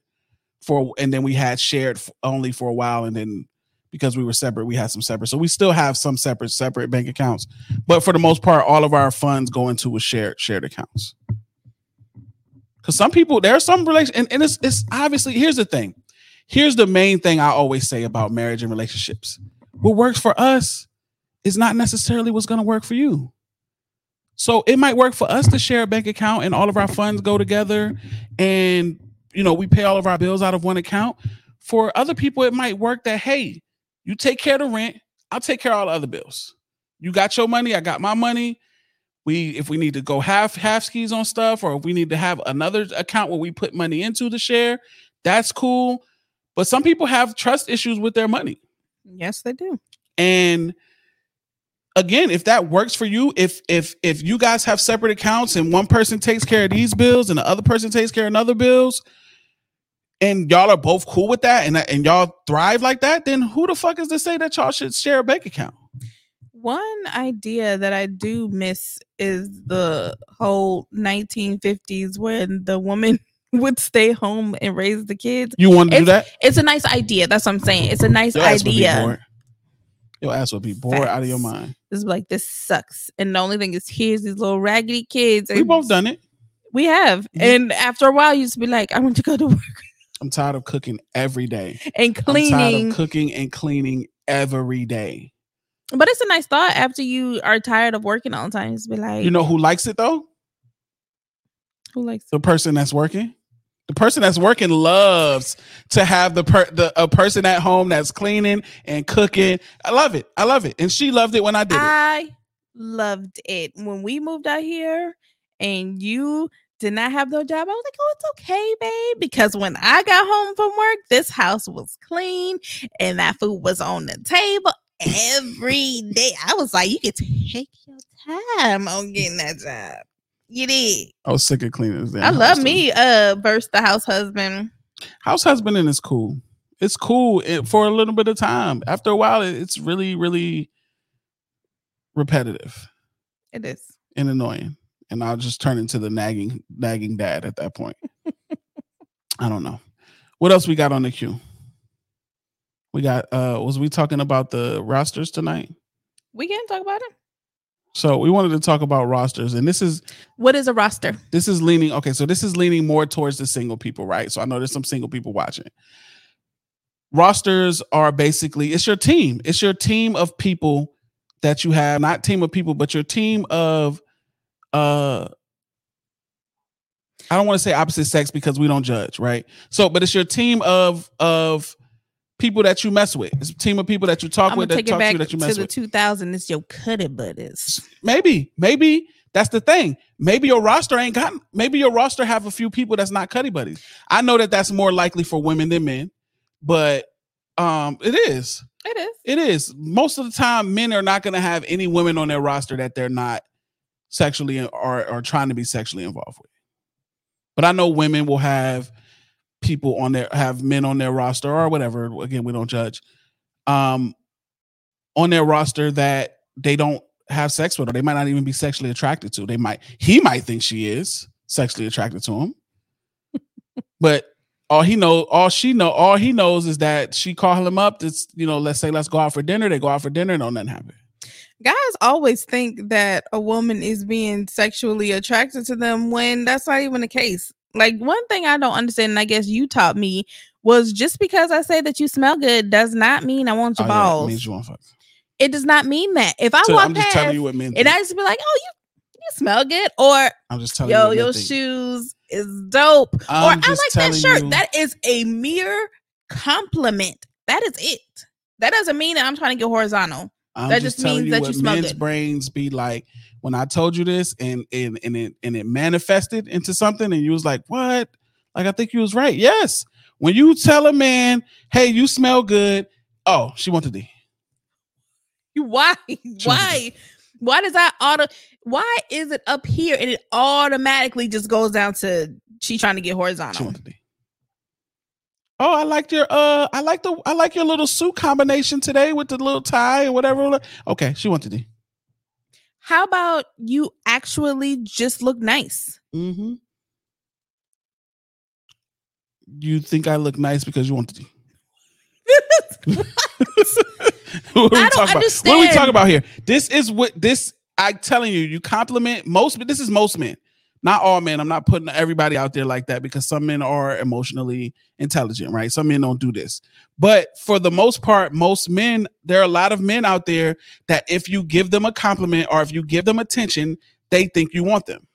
for and then we had shared only for a while and then because we were separate we had some separate so we still have some separate separate bank accounts but for the most part all of our funds go into a shared shared accounts because some people there are some relation and, and it's it's obviously here's the thing here's the main thing i always say about marriage and relationships. What works for us is not necessarily what's going to work for you. So it might work for us to share a bank account and all of our funds go together and you know we pay all of our bills out of one account. For other people it might work that hey you take care of the rent i'll take care of all the other bills. You got your money i got my money. We if we need to go half half skis on stuff or if we need to have another account where we put money into to share that's cool but some people have trust issues with their money yes, they do. and again if that works for you if if if you guys have separate accounts and one person takes care of these bills and the other person takes care of another bills and y'all are both cool with that and and y'all thrive like that then who the fuck is to say that y'all should share a bank account One idea that I do miss is the whole 1950s when the woman would stay home and raise the kids. you want to do that It's a nice idea. That's what I'm saying. It's a nice your ass would be idea. your ass would be bored out of your Facts. mind It's like this sucks. And the only thing is here's these little raggedy kids. we both done it We have. And after a while you used to be like, I want to go to work i'm tired of cooking every day and i'm tired cleaning. of cooking and cleaning every day But it's a nice thought after you are tired of working all the time. Just be like, you know who likes it though who likes the person that's working. The person that's working loves to have the per the a person at home that's cleaning and cooking. I love it. I love it. And she loved it when I did it. I loved it when we moved out here and you did not have no job. I was like, oh, it's okay, babe. Because when I got home from work, this house was clean and that food was on the table every day. I was like, you could take your time on getting that job. You did. I was sick of cleaning I love too. me uh burst the house husband. House husbanding is cool. It's cool it, for a little bit of time. After a while, it- it's really, really repetitive It is. and annoying. And I'll just turn into the nagging, nagging dad at that point. I don't know. What else we got on the queue? We got uh was we talking about the rosters tonight? We can talk about it. So we wanted to talk about rosters, and this is What is a roster? this is leaning okay. So this is leaning more towards the single people, right? So I know there's some single people watching. Rosters are basically it's your team. It's your team of people that you have, not team of people, but your team of uh I don't want to say opposite sex because we don't judge, right? So, but it's your team of of people that you mess with. It's a team of people that you talk I'm with that talk to you to, that you mess the with. 2000. It's your cuddy buddies. Maybe, maybe that's the thing. Maybe your roster ain't got. Maybe your roster have a few people that's not cuddy buddies. I know that that's more likely for women than men, but um, it is. It is. It is. Most of the time, men are not going to have any women on their roster that they're not sexually or or trying to be sexually involved with. But I know women will have people on their have men on their roster or whatever. Again, we don't judge. Um, on their roster that they don't have sex with, or they might not even be sexually attracted to. They might he might think she is sexually attracted to him, but all he know, all she know, all he knows is that she called him up. It's you know, let's say let's go out for dinner. They go out for dinner, no nothing happened. Guys always think that a woman is being sexually attracted to them when that's not even the case. Like one thing I don't understand, and I guess you taught me, was just because I say that you smell good does not mean I want your Oh, yeah, balls. means you want fuck. it does not mean that. If I So walk I'm just past telling you what men. and. I just be like, "Oh, you you smell good," or I'm just telling you. "Yo, what your think. shoes is dope," or I'm "I like that shirt." you- That is a mere compliment. That is it. That doesn't mean that I'm trying to get horizontal. I'm That just just means you that you smell men's good. brains be like when I told you this and and and it and it manifested into something and you was like, "What?" Like I think you was right. Yes. When you tell a man, "Hey, you smell good," oh, she wanted D. Why? Why? Why does that auto? Why is it up here and it automatically just goes down to she trying to get She horizontal? D. Oh, I like your uh I like the I like your little suit combination today with the little tie and whatever. Okay, she wanted D. How about you actually just look nice? Mm-hmm. You think I look nice because you want to? what are we I don't talking about? What are we talking about here? This is what this. I'm telling you, you compliment most. But this is most men, not all men. I'm not putting everybody out there like that because some men are emotionally intelligent, right? Some men don't do this, but for the most part, most men. There are a lot of men out there that if you give them a compliment or if you give them attention, they think you want them.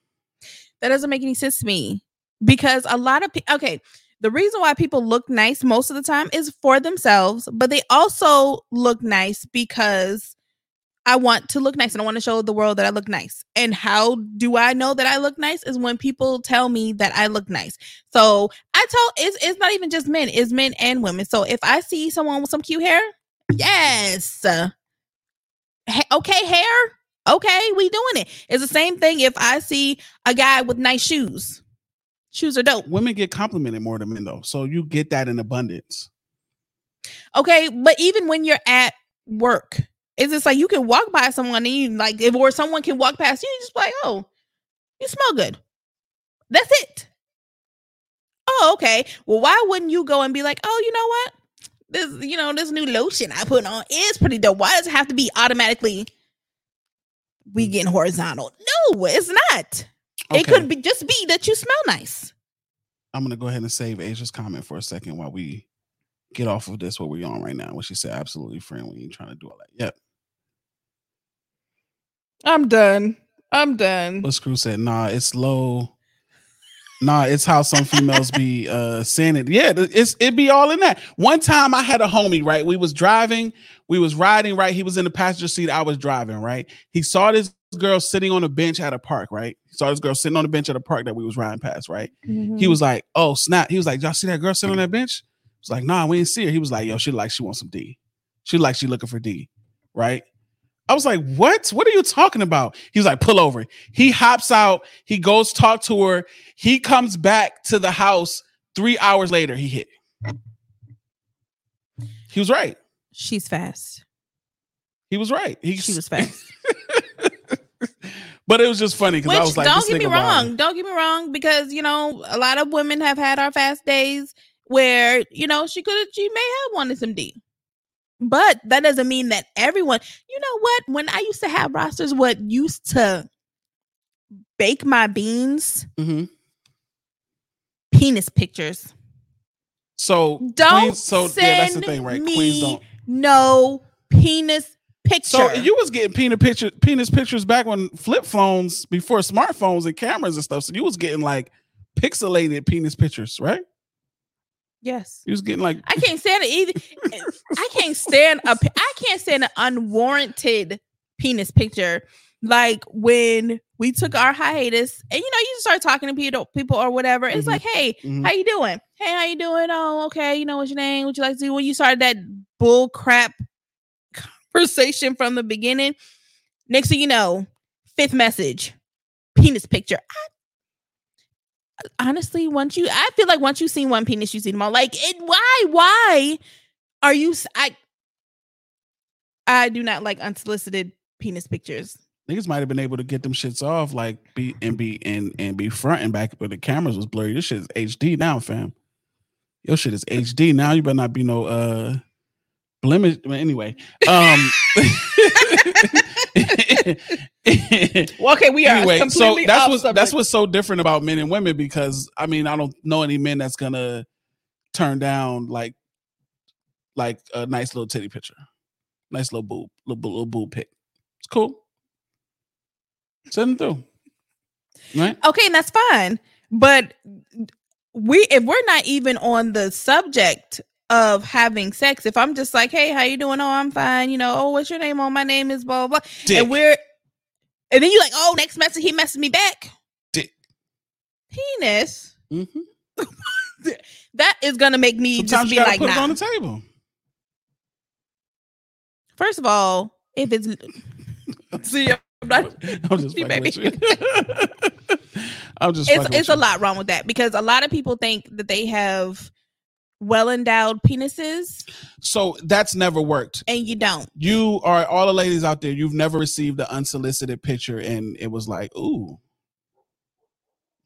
That doesn't make any sense to me because a lot of people, okay, the reason why people look nice most of the time is for themselves, but they also look nice because I want to look nice and I want to show the world that I look nice. And how do I know that I look nice is when people tell me that I look nice. So I tell it's it's not even just men, it's men and women. So if I see someone with some cute hair, yes. Okay, hair. Okay, we doing it. It's the same thing if I see a guy with nice shoes. Shoes are dope. Women get complimented more than men though, so you get that in abundance. Okay, but even when you're at work, it's just like you can walk by someone and you like if or someone can walk past you, you just be like, oh, you smell good. That's it. Oh, okay. Well, why wouldn't you go and be like, oh, you know what? This, you know, this new lotion I put on is pretty dope. Why does it have to be automatically we mm. getting horizontal? No, it's not. It could be just be that you smell nice. I'm gonna go ahead and save Asia's comment for a second while we get off of this what we're on right now. What she said, absolutely friend when you trying to do all that. Yep. I'm done. I'm done. But Screw said, nah, it's low. Nah, it's how some females be uh saying it. Yeah, it's it be all in that. One time I had a homie, right? We was driving, we was riding, right? He was in the passenger seat, I was driving, right? He saw this girl sitting on a bench at a park, right? He saw this girl sitting on the bench at a park that we was riding past, right? He was like, "Oh snap!" He was like, "Y'all see that girl sitting on that bench?" I was like, "Nah, we didn't see her." He was like, "Yo, she like she wants some D. She like she looking for D, right?" I was like, "What? What are you talking about?" He was like, "Pull over." He hops out. He goes talk to her. He comes back to the house. Three hours later, he hit. He was right. She's fast. He was right. He She was fast. but it was just funny because I was like, don't get me wrong. Don't get me wrong, because you know, a lot of women have had our fast days where, you know, she could have she may have wanted some D. But that doesn't mean that everyone, you know what? When I used to have rosters, what used to bake my beans, Mhm. penis pictures. So Don't Queens, so yeah, that's the send thing, right? Queens don't. no penis picture. So you was getting penis picture, penis pictures back when flip phones, before smartphones and cameras and stuff. So you was getting like pixelated penis pictures, right? Yes. You was getting like I can't stand it either. I can't stand a I can't stand an unwarranted penis picture. Like when we took our hiatus, and you know, you start talking to people, people or whatever. It's Mhm. like, hey, Mhm. how you doing? Hey, how you doing? Oh, okay. You know what's your name? What you like to do? When you started that bull crap conversation from the beginning, next thing you know, fifth message, penis picture. I, honestly, once you, I feel like once you seen one penis, you seen them all. Like, it, why, why are you? I, I do not like unsolicited penis pictures. niggas might have been able to get them shits off, like be and be and and be front and back, but the cameras was blurry. This shit is HD now, fam. Your shit is HD now. You better not be no uh blemish. Anyway, um. Well, okay, we are anyway, so that's off what's that's what's so different about men and women because I mean I don't know any men that's gonna turn down like like a nice little titty picture, nice little boob, little little boob pic. It's cool. Send them through, right? okay, and that's fine. But we if we're not even on the subject of having sex, if I'm just like, hey, how you doing? Oh, I'm fine. You know, oh, what's your name? Oh, my name is blah blah blah. Dick. And we're and then you like, oh, next message, he messaged me back. Dick. Penis. mm-hmm. That is gonna make me Sometimes just be gotta like, put it nah. on the table. First of all, if it's see, I'm not- I'm just You fucking with baby. you. I'm just it's it's a lot wrong with that because a lot of people think that they have well endowed penises So that's never worked. and you don't. You are all the ladies out there. You've never received an unsolicited picture, and it was like, ooh,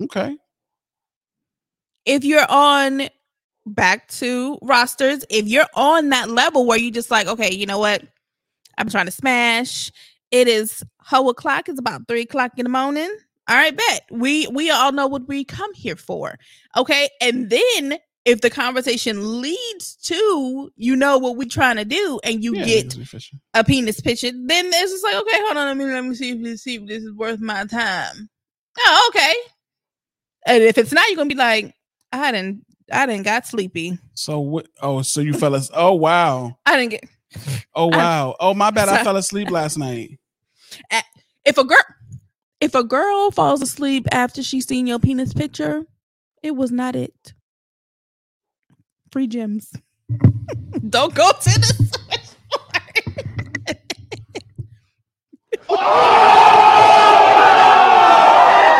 okay. If you're on back to rosters, if you're on that level where you just like, okay, you know what? I'm trying to smash. It is hoe o'clock. It's about three o'clock in the morning. All right, bet. We we all know what we come here for. Okay. And then if the conversation leads to you know what we're trying to do and you Yeah, get niggas be fishing. a penis picture, then it's just like, okay, hold on, let me let me see if this see if this is worth my time. Oh, okay. And if it's not, you're gonna be like, I didn't I didn't got sleepy. So what? Oh, so you fellas? Oh wow. I didn't get Oh I- wow. Oh my bad. I fell asleep last night. if a girl if a girl falls asleep after she's seen your penis picture, it was not it. Free gems. Don't go to the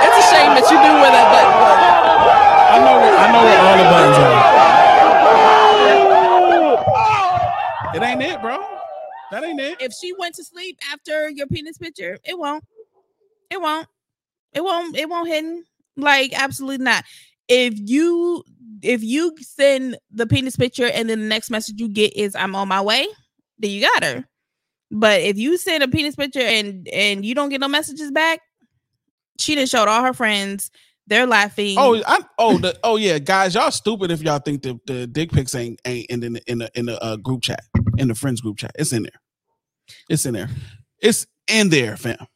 It's a shame that you knew where that button was. I know. I know where all the buttons are. It ain't it, bro. That ain't it. if she went to sleep after your penis picture, it won't. It won't. It won't. It won't hidden. Like absolutely not. If you if you send the penis picture and then the next message you get is I'm on my way, then you got her. But if you send a penis picture and and you don't get no messages back, she done showed all her friends. They're laughing. Oh, I, oh, the, oh yeah, guys, y'all stupid if y'all think the, the dick pics ain't ain't in the in the in the uh, group chat in the friends group chat. It's in there. It's in there. It's in there, fam.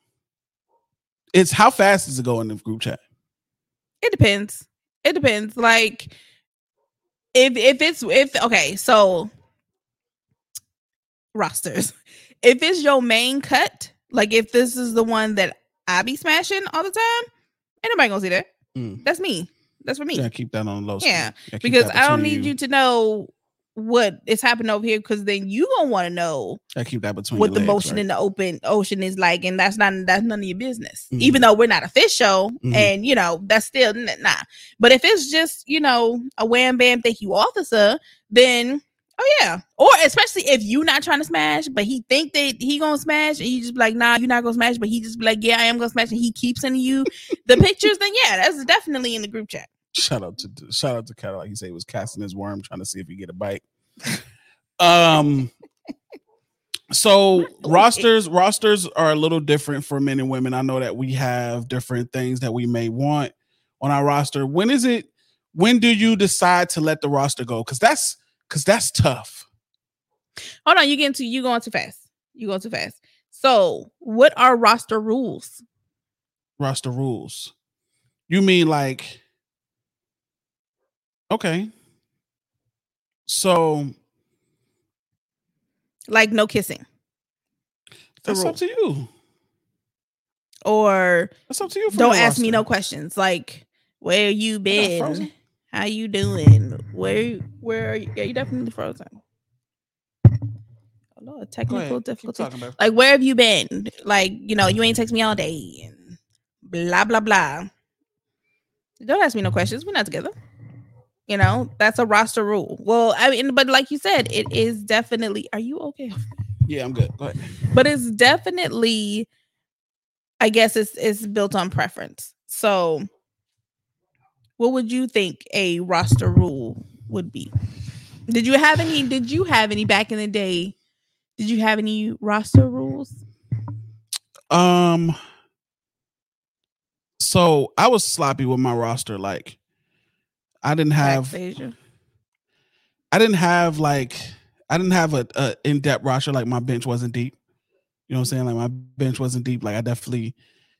It's how fast does it go in the group chat? It depends. It depends. Like if if it's if okay, so rosters. If it's your main cut, like if this is the one that I be smashing all the time, ain't nobody gonna see that. Mm. That's me. That's for me. Yeah, keep that on low. Yeah, Yeah, because I don't need you to know what is happening over here because then you gonna want to know I keep that between what the legs, motion right? in the open ocean is like, and that's not that's none of your business. Mhm. Even though we're not a fish show, Mhm. and you know that's still nah. But if it's just you know a wham bam thank you officer, then oh yeah. Or especially if you not trying to smash, but he think that he gonna smash, and you just be like nah, you're not gonna smash, but he just be like yeah, I am gonna smash, and he keeps sending you the pictures. Then yeah, that's definitely in the group chat. Shout out to shout out to Cadillac. He said he was casting his worm, trying to see if he get a bite. Um. So rosters rosters are a little different for men and women. I know that we have different things that we may want on our roster. When is it? When do you decide to let the roster go? Because that's because that's tough. Hold on, you getting too you going too fast. You going too fast. So what are roster rules? Roster rules. You mean like? Okay. So Like no kissing. That's up to you. or That's up to you. don't your ask me no questions like where you been? how you doing? Where where are you yeah you definitely frozen. Oh lord Go technical difficulty like where have you been? Like you know you ain't text me all day and blah blah blah. Don't ask me no questions. We're not together you know that's a roster rule well i mean but like you said it is definitely are you okay Yeah, I'm good. Go ahead. but it's definitely i guess it's it's built on preference so what would you think a roster rule would be did you have any did you have any back in the day did you have any roster rules Um. So I was sloppy with my roster. Like, I didn't have. I didn't have like. I didn't have a, a in depth roster. Like my bench wasn't deep. You know what I'm saying? Like my bench wasn't deep. Like I definitely,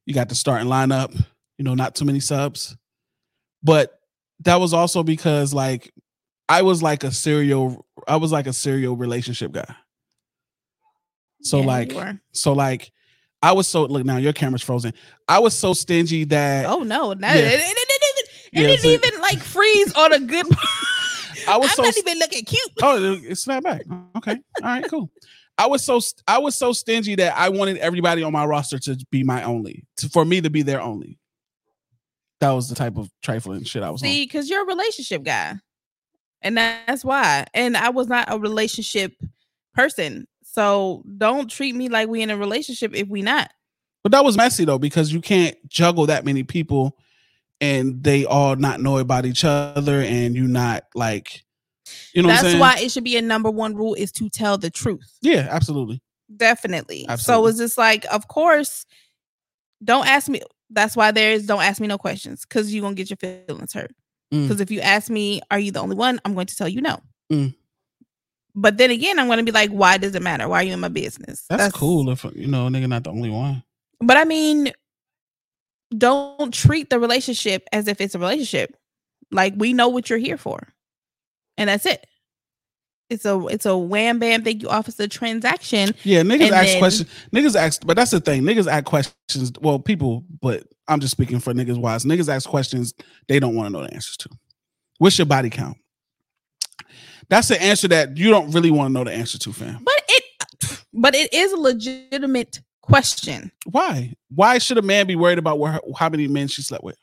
you got the starting lineup. You know, not too many subs. But that was also because like I was like a serial. I was like a serial relationship guy. So Yeah, like, so like, I was so look now your camera's frozen. I was so stingy that oh no that, Yeah. it, it, it, it, Yeah, didn't so- even like freeze on a good I was i'm so not even looking cute oh it snapped back. Okay, all right, cool. I was so I was so stingy that I wanted everybody on my roster to be my only, to, for me to be their only. That was the type of trifling shit I was See, because you're a relationship guy. And that's why. And I was not a relationship person. So don't treat me like we in a relationship if we not. But that was messy though, because you can't juggle that many people and they all not know about each other and you not like you know what I'm that's why it should be a number one rule is to tell the truth. Yeah, absolutely. Definitely. So it's just like, of course, don't ask me. That's why there is don't ask me no questions because you're gonna get your feelings hurt. Mm. Because if you ask me, are you the only one? I'm going to tell you no. Mm. But then again, I'm gonna be like, why does it matter? Why are you in my business? That's, cool if you know nigga not the only one. But I mean, don't treat the relationship as if it's a relationship. Like we know what you're here for. And that's it. It's a it's a wham bam thank you officer transaction. Yeah, niggas ask then- questions. Niggas ask, but that's the thing. Niggas ask questions. Well, people, but I'm just speaking for niggas wise. Niggas ask questions they don't want to know the answers to. What's your body count? That's the answer that you don't really want to know the answer to, fam. But it but it is a legitimate question Why? Why should a man be worried about where how many men she slept with?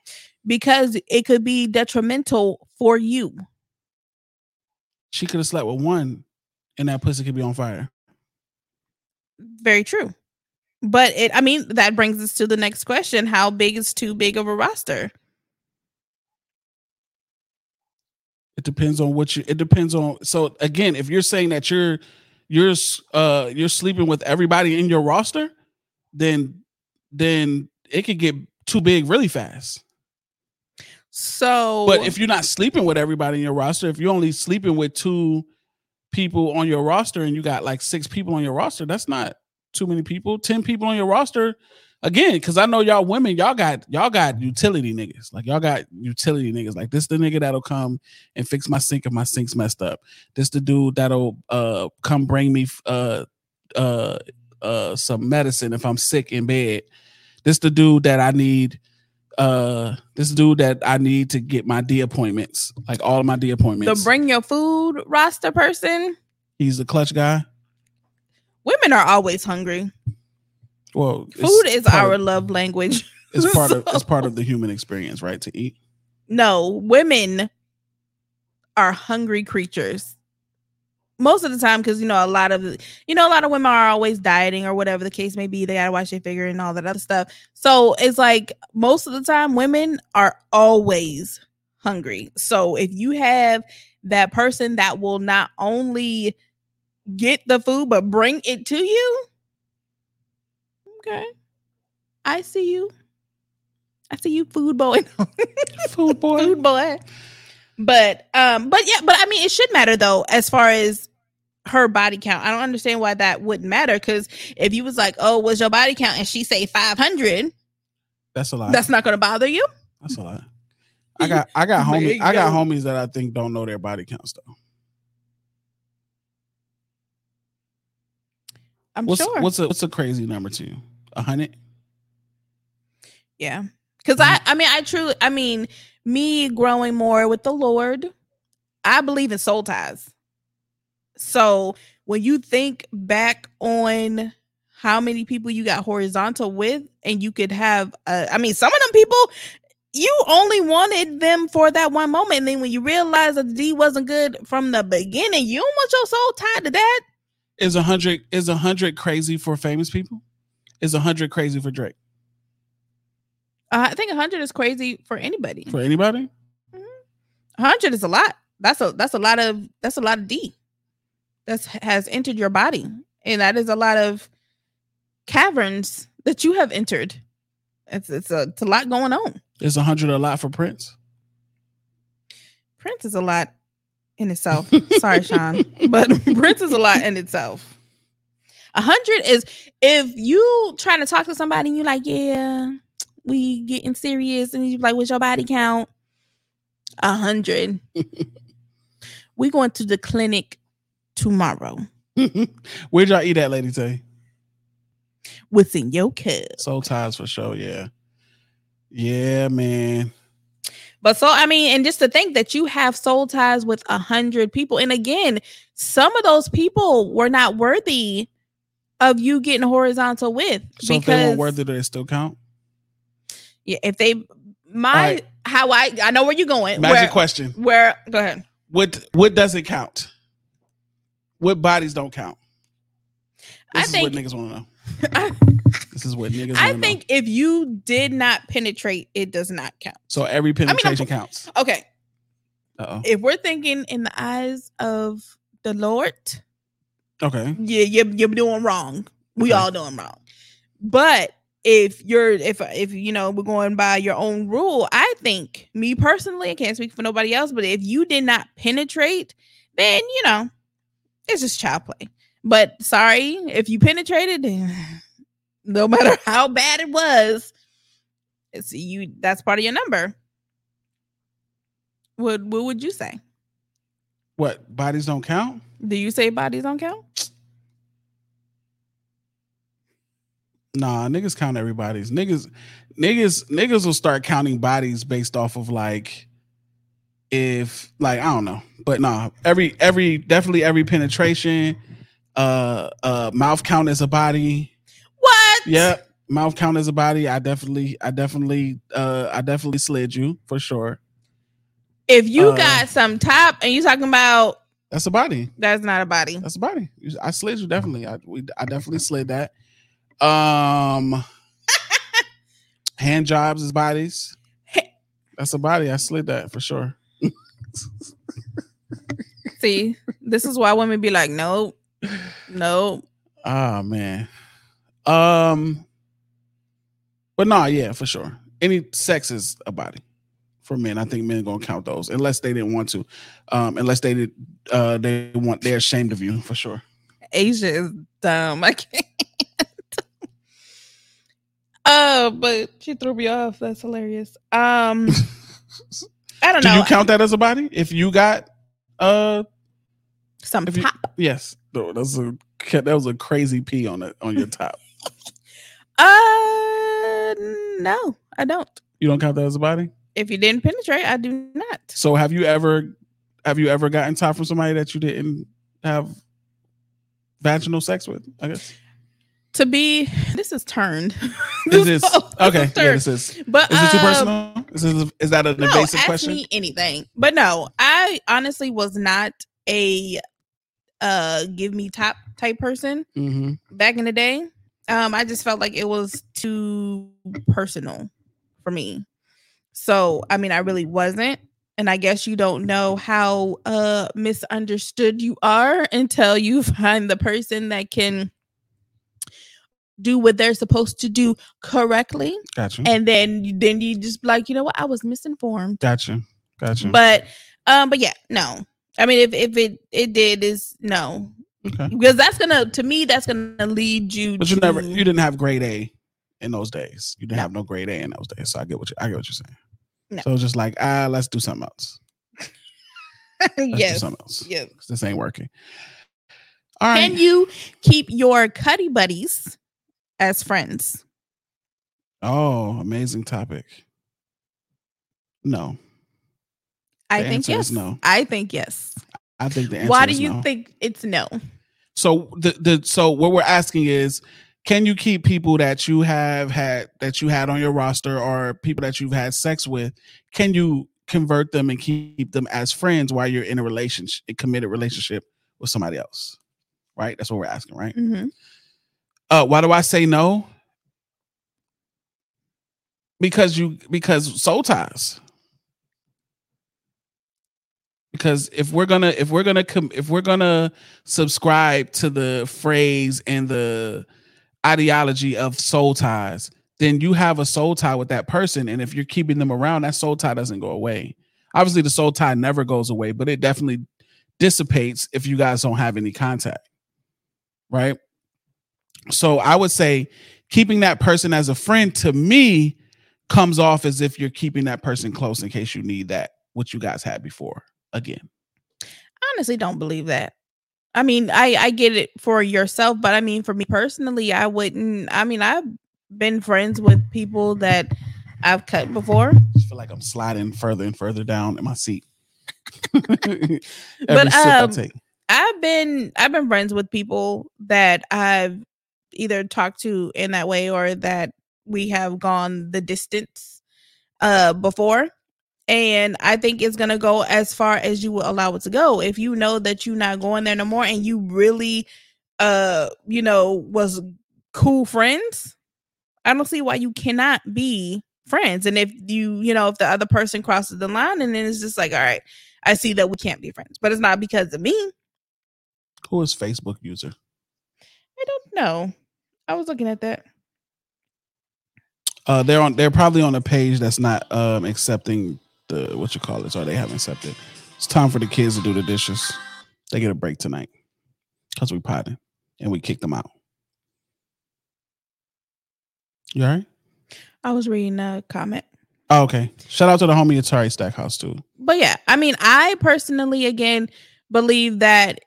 because it could be detrimental for you. She could have slept with one, and that pussy could be on fire. Very true. But it I mean that brings us to the next question. How big is too big of a roster? It depends on what you. It depends on. So again, if you're saying that you're you're uh you're sleeping with everybody in your roster, then then it could get too big really fast. So But if you're not sleeping with everybody in your roster, if you're only sleeping with two people on your roster and you got like six people on your roster, that's not too many people. Ten people on your roster. Again, because I know y'all women, y'all got y'all got utility niggas. Like y'all got utility niggas. Like this the nigga that'll come and fix my sink if my sink's messed up. This the dude that'll uh come bring me uh uh uh some medicine if I'm sick in bed. This the dude that I need uh this dude that I need to get my D appointments, like all of my D appointments. the appointments. bring your food roster person, He's the clutch guy. women are always hungry. Well, Food is our of- love language. it's part of it's part of the human experience, right? To eat. No, women are hungry creatures. Most of the time, because you know, a lot of you know, a lot of women are always dieting or whatever the case may be. They gotta watch their figure and all that other stuff. So it's like most of the time, women are always hungry. So if you have that person that will not only get the food but bring it to you, okay, I see you. I see you, food boy. Food boy. food boy. But um, but yeah, but I mean, it should matter though, as far as her body count. I don't understand why that wouldn't matter. Because if you was like, "Oh, what's your body count?" and she say five hundred, That's a lot. that's not gonna bother you. That's a lot. I got I got There homies you I got go. homies that I think don't know their body counts though. I'm What's sure. what's a what's a crazy number to you? A hundred? yeah, because I, I mean, I truly, I mean, me growing more with the Lord, I believe in soul ties. So when you think back on how many people you got horizontal with, and you could have, uh, I mean, some of them people, you only wanted them for that one moment, and then when you realize that the D wasn't good from the beginning, you don't want your soul tied to that. Is a hundred is a hundred crazy for famous people? Is a hundred crazy for Drake? Uh, I think hundred is crazy for anybody. For anybody? hundred is a lot. That's a that's a lot of that's a lot of D. That's has entered your body, and that is a lot of caverns that you have entered. It's it's a it's a lot going on. Is a hundred a lot for Prince? Prince is a lot in itself. Sorry, Sean, but Prince is a lot in itself. A hundred is if you trying to talk to somebody and you like, yeah, we getting serious, and you like, what's your body count? A hundred. we going to the clinic tomorrow. Where'd y'all eat at, Lady Tay? What's in your cup? Soul ties for sure, yeah. Yeah, man. But so I mean, and just to think that you have soul ties with a hundred people, and again, some of those people were not worthy of you getting horizontal with So if they because weren't worth it, do they still count? Yeah, if they my Alright. how I I know where you're going. Magic where, question. where go ahead. What what doesn't count? What bodies don't count? I This is think- what niggas want to know. I, This is what niggas. I wanna know. think if you did not penetrate, it does not count. so. Every penetration counts. Okay, Uh oh. if we're thinking in the eyes of the Lord, Okay. yeah, you're, you're doing wrong. We Okay. all doing wrong. But if you're if if you know we're going by your own rule, I think me personally, I can't speak for nobody else, but if you did not penetrate, then you know it's just child play. But sorry, if you penetrated, then no matter how bad it was, it's you. That's part of your number. What what would you say? What bodies don't count? Do you say bodies don't count? Nah, niggas count everybody's. Niggas, niggas, niggas will start counting bodies based off of like, if like I don't know, but nah, every every definitely every penetration, uh, uh, mouth count as a body. What? Yep, mouth count as a body. I definitely, I definitely, uh, I definitely slid you for sure. If you Uh, got some top and you talking about That's a body. that's not a body. That's a body. I slid you definitely. I we I definitely slid that. Um hand jobs is bodies. That's a body. I slid that for sure. See, this is why women be like, no, nope. Oh man. Um but nah, yeah, for sure. Any sex is a body. For men, I think men gonna count those unless they didn't want to. Um, unless they did uh they want they're ashamed of you for sure. Asia is dumb. I can't. Uh, but she threw me off. That's hilarious. Um, I don't Do know. you count that as a body? If you got uh some if you- top? Yes, no, that's a that was a crazy P on it on your top. Uh, no, I don't. You don't count that as a body. If you didn't penetrate, I do not. So have you ever have you ever gotten top from somebody that you didn't have vaginal sex with? I guess To be, this is turned. is this This okay? is Yeah, this is. But Is it too um, personal? Is this, is that an no, invasive ask question? me anything. But no, I honestly was not a uh give me top type person hmm back in the day. Um, I just felt like it was too personal for me. So I mean, I really wasn't. And I guess you don't know how uh misunderstood you are until you find the person that can do what they're supposed to do correctly Gotcha. and then then you just be like you know what i was misinformed Gotcha. Gotcha. but um but yeah no i mean if if it it did is no okay. because that's gonna to me that's gonna lead you But you to, never you didn't have grade A in those days. You didn't No. have no grade A in those days. So I get what you I get what you're saying. No. So just like ah, let's do something else. Let's do yes something else. yes This ain't working. All right. can you keep your cuddy buddies as friends Oh, amazing topic. No, i The think answer yes no. i think yes I think the answer why do you no. think it's no So the the so what we're asking is, can you keep people that you have had that you had on your roster or people that you've had sex with? Can you convert them and keep them as friends while you're in a relationship, a committed relationship with somebody else? Right. That's what we're asking, right? Mhm. Uh, why do I say no? Because you because soul ties. Because if we're gonna if we're gonna com- if we're gonna subscribe to the phrase and the ideology of soul ties, then you have a soul tie with that person, and if you're keeping them around, that soul tie doesn't go away. Obviously, the soul tie never goes away, but it definitely dissipates if you guys don't have any contact, right? So I would say keeping that person as a friend to me comes off as if you're keeping that person close in case you need that, what you guys had before again. honestly don't believe that. I mean, I I get it for yourself, but I mean, for me personally, I wouldn't. I mean, I've been friends with people that I've cut before, I feel like I'm sliding further and further down in my seat. But, I um. I've been I've been friends with people that I've either talked to in that way or that we have gone the distance uh before. And i think it's going to go as far as you will allow it to go. If you know that you're not going there no more and you really uh you know was cool friends i don't see why you cannot be friends. And if you you know if the other person crosses the line and then it's just like all right i see that we can't be friends. But it's not because of me. Who is Facebook user? i don't know i was looking at that Uh, they're on. They're probably on a page that's not um accepting the what you call it, or they haven't accepted. It's time for the kids to do the dishes. They get a break tonight because we potted and we kicked them out. You all right? i was reading a comment Oh, okay. Shout out to the homie Atari Stackhouse too. but yeah, I mean, I personally again believe that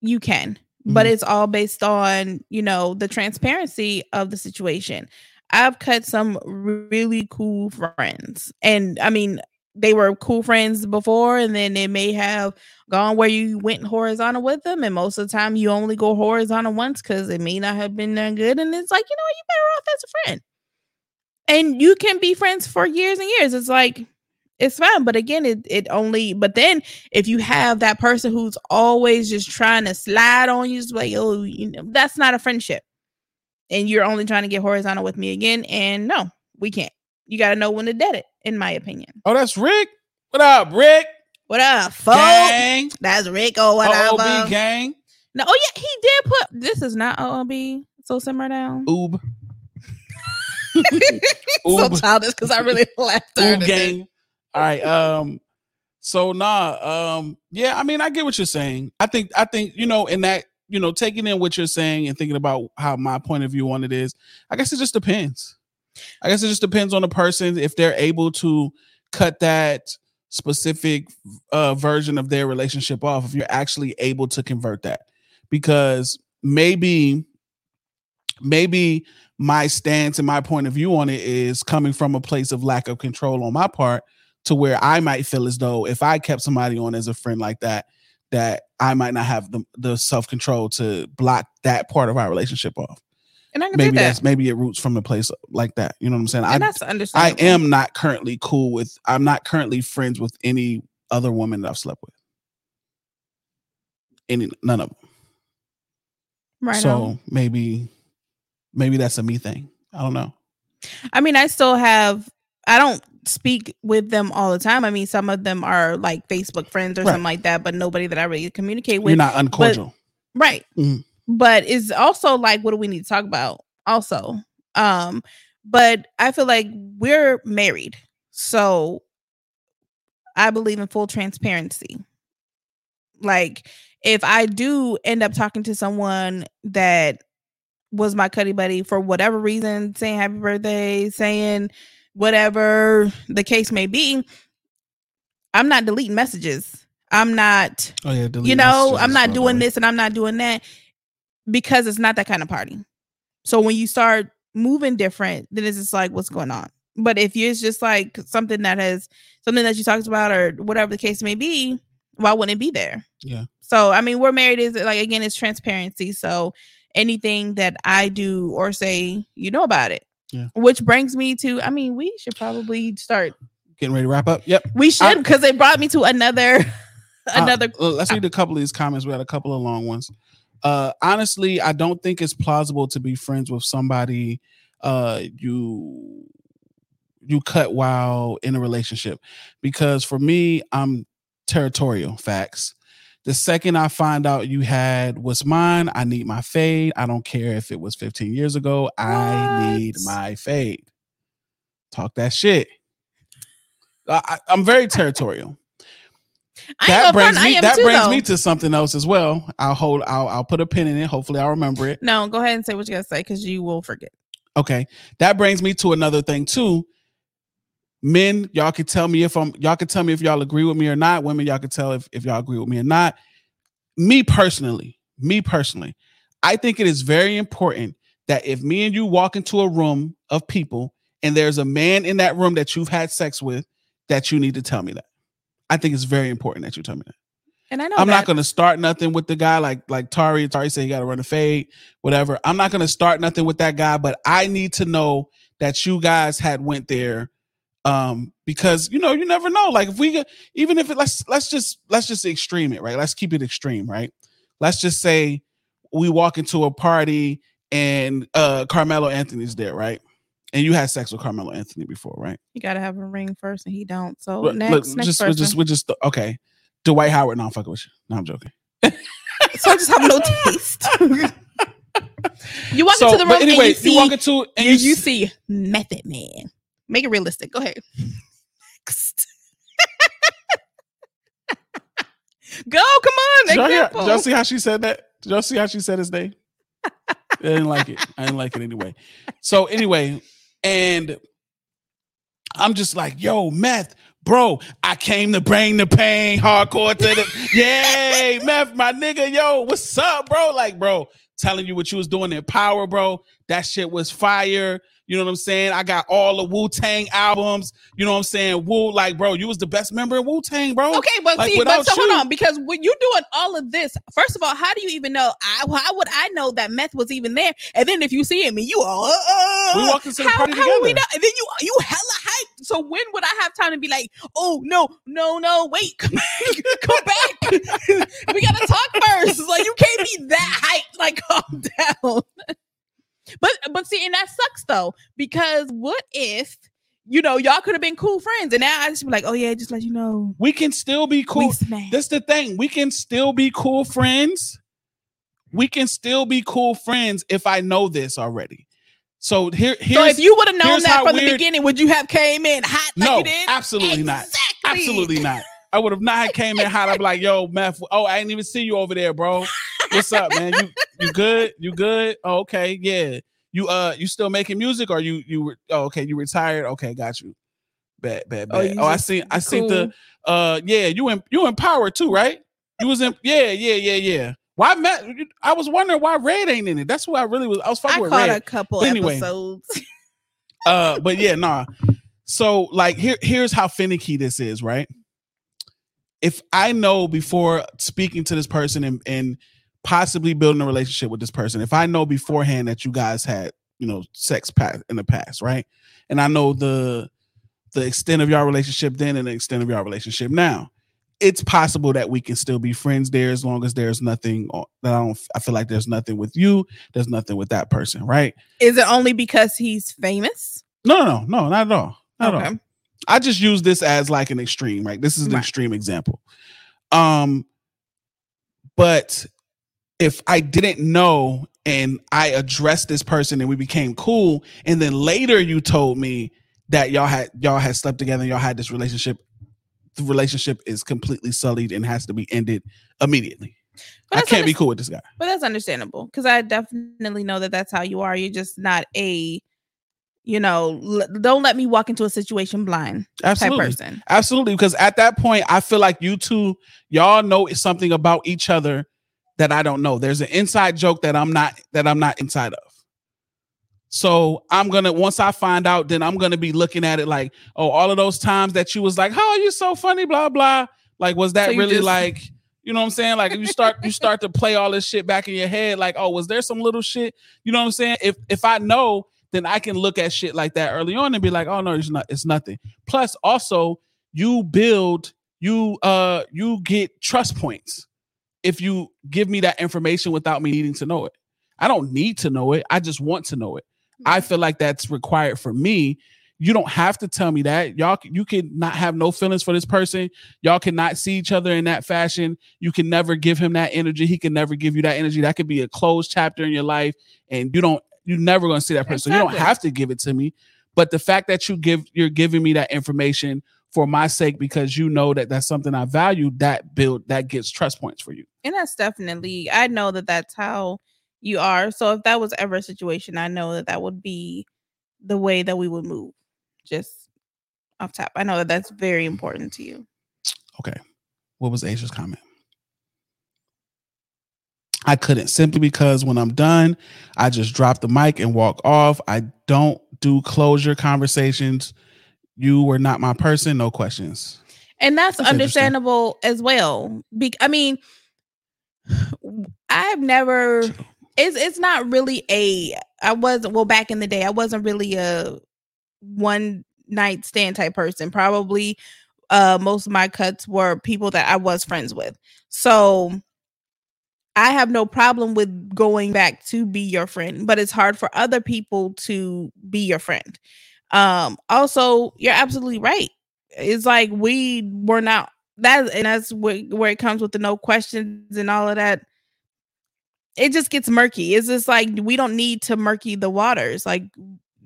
you can, but Mhm. it's all based on you know the transparency of the situation. I've cut some really cool friends, and I mean, they were cool friends before, and then they may have gone where you went horizontal with them, and most of the time you only go horizontal once because it may not have been that good, and it's like you know what, you better off as a friend, and you can be friends for years and years. It's like it's fine but again it, it only but then if you have that person who's always just trying to slide on you just like oh you know that's not a friendship and you're only trying to get horizontal with me again and no we can't you got to know when to dead it in my opinion Oh, that's Rick. What up, Rick? what up folks Gang. that's rico what up OOB uh, gang. no oh yeah he did put this is not oob so simmer down Oob. so childish because i really laughed Oob hard at this. gang. All right. Um. So nah. Um. Yeah. I mean, I get what you're saying. I think. I think you know, in that you know, taking in what you're saying and thinking about how my point of view on it is. I guess it just depends. I guess it just depends on the person if they're able to cut that specific uh, version of their relationship off. If you're actually able to convert that, because maybe, maybe my stance and my point of view on it is coming from a place of lack of control on my part to where I might feel as though if I kept somebody on as a friend like that, that I might not have the, the self control to block that part of our relationship off. and i can Maybe that that's maybe it roots from a place like that. You know what I'm saying? and I that's understandable. I am not currently cool with. I'm not currently friends with any other woman that I've slept with. Any none of them. right so on. maybe, maybe that's a me thing. I don't know. I mean, I still have. I don't speak with them all the time. I mean, some of them are like Facebook friends or Right. something like that, but nobody that I really communicate with. You're not uncordial. right. Mhm. But it's also like, what do we need to talk about? Also, um, but I feel like we're married, so I believe in full transparency. Like, if I do end up talking to someone that was my cuddy buddy for whatever reason, saying happy birthday, saying whatever the case may be, I'm not deleting messages. I'm not, oh yeah, you know, I'm not doing right? this and I'm not doing that because it's not that kind of party. So when you start moving different, then it's just like, what's going on? But if it's just like something that has something that you talked about or whatever the case may be, why wouldn't it be there? Yeah. So I mean, we're married is like again, it's transparency. So anything that I do or say, you know about it. Yeah. Which brings me to, I mean, we should probably start. Getting ready to wrap up. Yep. We should because it brought me to another, another. Uh, let's read a couple of these comments. We had a couple of long ones. Uh, honestly, I don't think it's plausible to be friends with somebody uh, you you cut while in a relationship because for me, I'm territorial. Facts. The second I find out you had what's mine, I need my fade. I don't care if it was 15 years ago. I need my fade. Talk that shit. I, I'm very territorial that brings me that too, brings though. me to something else as well. I'll hold I'll I'll put a pin in it. Hopefully I'll remember it. No, go ahead and say what you gotta say because you will forget. Okay. That brings me to another thing too. Men, y'all can tell me if I'm y'all can tell me if y'all agree with me or not. Women, y'all can tell if, if y'all agree with me or not. Me personally, me personally, I think it is very important that if me and you walk into a room of people and there's a man in that room that you've had sex with, that you need to tell me that. I think it's very important that you tell me that. And I know I'm not gonna start nothing with the guy like like Tari. Tari said he got to run a fade, whatever. I'm not gonna start nothing with that guy, but I need to know that you guys had went there, um, because you know you never know. Like if we get, even if it let's let's just let's just extreme it, right? Let's keep it extreme, right? Let's just say we walk into a party and uh Carmelo Anthony's there, right? And you had sex with Carmelo Anthony before, right? You gotta have a ring first, and he don't. So Look, next, look, next just, person. we just, we just, okay. Dwight Howard, no, I'm fucking with you. No, I'm joking. so I just have no taste. you walk So, into the room anyway, and you see, you walk into and you, you see Method Man. Make it realistic. Go ahead. Next. Go, come on. Did y'all, y'all see how she said that? Did y'all see how she said his name? I didn't like it. I didn't like it anyway. So anyway, and I'm just like, yo, meth, bro. I came to bring the pain, hardcore to the yay, meth, my nigga, yo, what's up, bro? Like, bro, telling you what you was doing in power, bro. That shit was fire. You know what I'm saying? I got all the Wu Tang albums. You know what I'm saying? Wu, like, bro, you was the best member of Wu Tang, bro. Okay, but Like, see, but so hold on, because when you're doing all of this, first of all, how do you even know? I, how would I know that meth was even there? And then if you see him, you all, uh, uh, We walked into the how, party how would we know? And then you you hella hype. So when would I have time to be like, oh no, no, no, wait, come back, come back. we gotta talk first. Like you can't be that hyped. Like calm down. But but see, and that sucks though, because what if you know y'all could have been cool friends, and now I just be like, oh yeah, just let you know. We can still be cool. That's the thing. We can still be cool friends. We can still be cool friends if I know this already. So here, here's So if you would have known that from the beginning, would you have came in hot like no, absolutely not, absolutely not. I would have not came in hot. I'd be like, "Yo, Meth. Oh, I didn't even see you over there, bro. What's up, man? You you good? You good? Oh, okay, yeah. You uh, you still making music, or you you re- oh, okay? You retired? Okay, got you. Bad, bad, Oh, bad. you Oh, I see. I see the uh, yeah. You in you in power too, right? You was in yeah, yeah, yeah, yeah. Why Matt? I was wondering why Red ain't in it. That's what I really was. I was I fucking with caught Red. a couple But anyway. episodes. Uh, but yeah, nah. So like here, here's how finicky this is, right? If I know before speaking to this person and, and possibly building a relationship with this person, if I know beforehand that you guys had, you know, sex past in the past, right? And I know the the extent of your relationship then and the extent of your relationship now, it's possible that we can still be friends there as long as there's nothing that I don't I feel like there's nothing with you, there's nothing with that person, right? Is it only because he's famous? No, no, no, no, not at all. Not at all. Okay. I just use this as like an extreme, right? This is an Right. extreme example. Um, but if I didn't know and I addressed this person and we became cool, and then later you told me that y'all had y'all had slept together and y'all had this relationship, the relationship is completely sullied and has to be ended immediately. I can't be cool with this guy. But that's understandable because I definitely know that that's how you are. You're just not a, you know, l- don't let me walk into a situation blind type Absolutely. person. Absolutely, because at that point, I feel like you two, y'all know something about each other that I don't know. There's an inside joke that I'm not that I'm not inside of. So I'm gonna once I find out, then I'm gonna be looking at it like, oh, all of those times that you was like, "Oh, you're so funny," blah blah. Like, was that So really just- like, you know what I'm saying? Like, you start you start to play all this shit back in your head, like, oh, was there some little shit? You know what I'm saying? If if I know, then I can look at shit like that early on and be like, oh no, it's not, it's nothing. Plus, also, you build, you uh, you get trust points if you give me that information without me needing to know it. I don't need to know it. I just want to know it. I mm-hmm. feel like that's required for me. You don't have to tell me that. Y'all, you can not have no feelings for this person. Y'all cannot see each other in that fashion. You can never give him that energy. He can never give you that energy. That could be a closed chapter in your life, and you don't. You're never going to see that person. You don't have to give it to me. But the fact that you give, you're giving me that information for my sake because you know that that's something I value. That build that gets trust points for you. And that's definitely, I know that that's how you are. So if that was ever a situation, I know that that would be the way that we would move. Just off top. I know that that's very important to you. Okay. What was Asia's comment? I couldn't simply because when I'm done, I just drop the mic and walk off. I don't do closure conversations. You were not my person, no questions. and that's, That's understandable as well. Be- I mean, I've never. It's it's not really a. I wasn't well back in the day. I wasn't really a one night stand type person. Probably, uh, most of my cuts were people that I was friends with. So. I have no problem with going back to be your friend, but it's hard for other people to be your friend. Um, also, you're absolutely right. It's like we were not that, and that's where, where it comes with the no questions and all of that. It just gets murky. It's just like we don't need to murky the waters. Like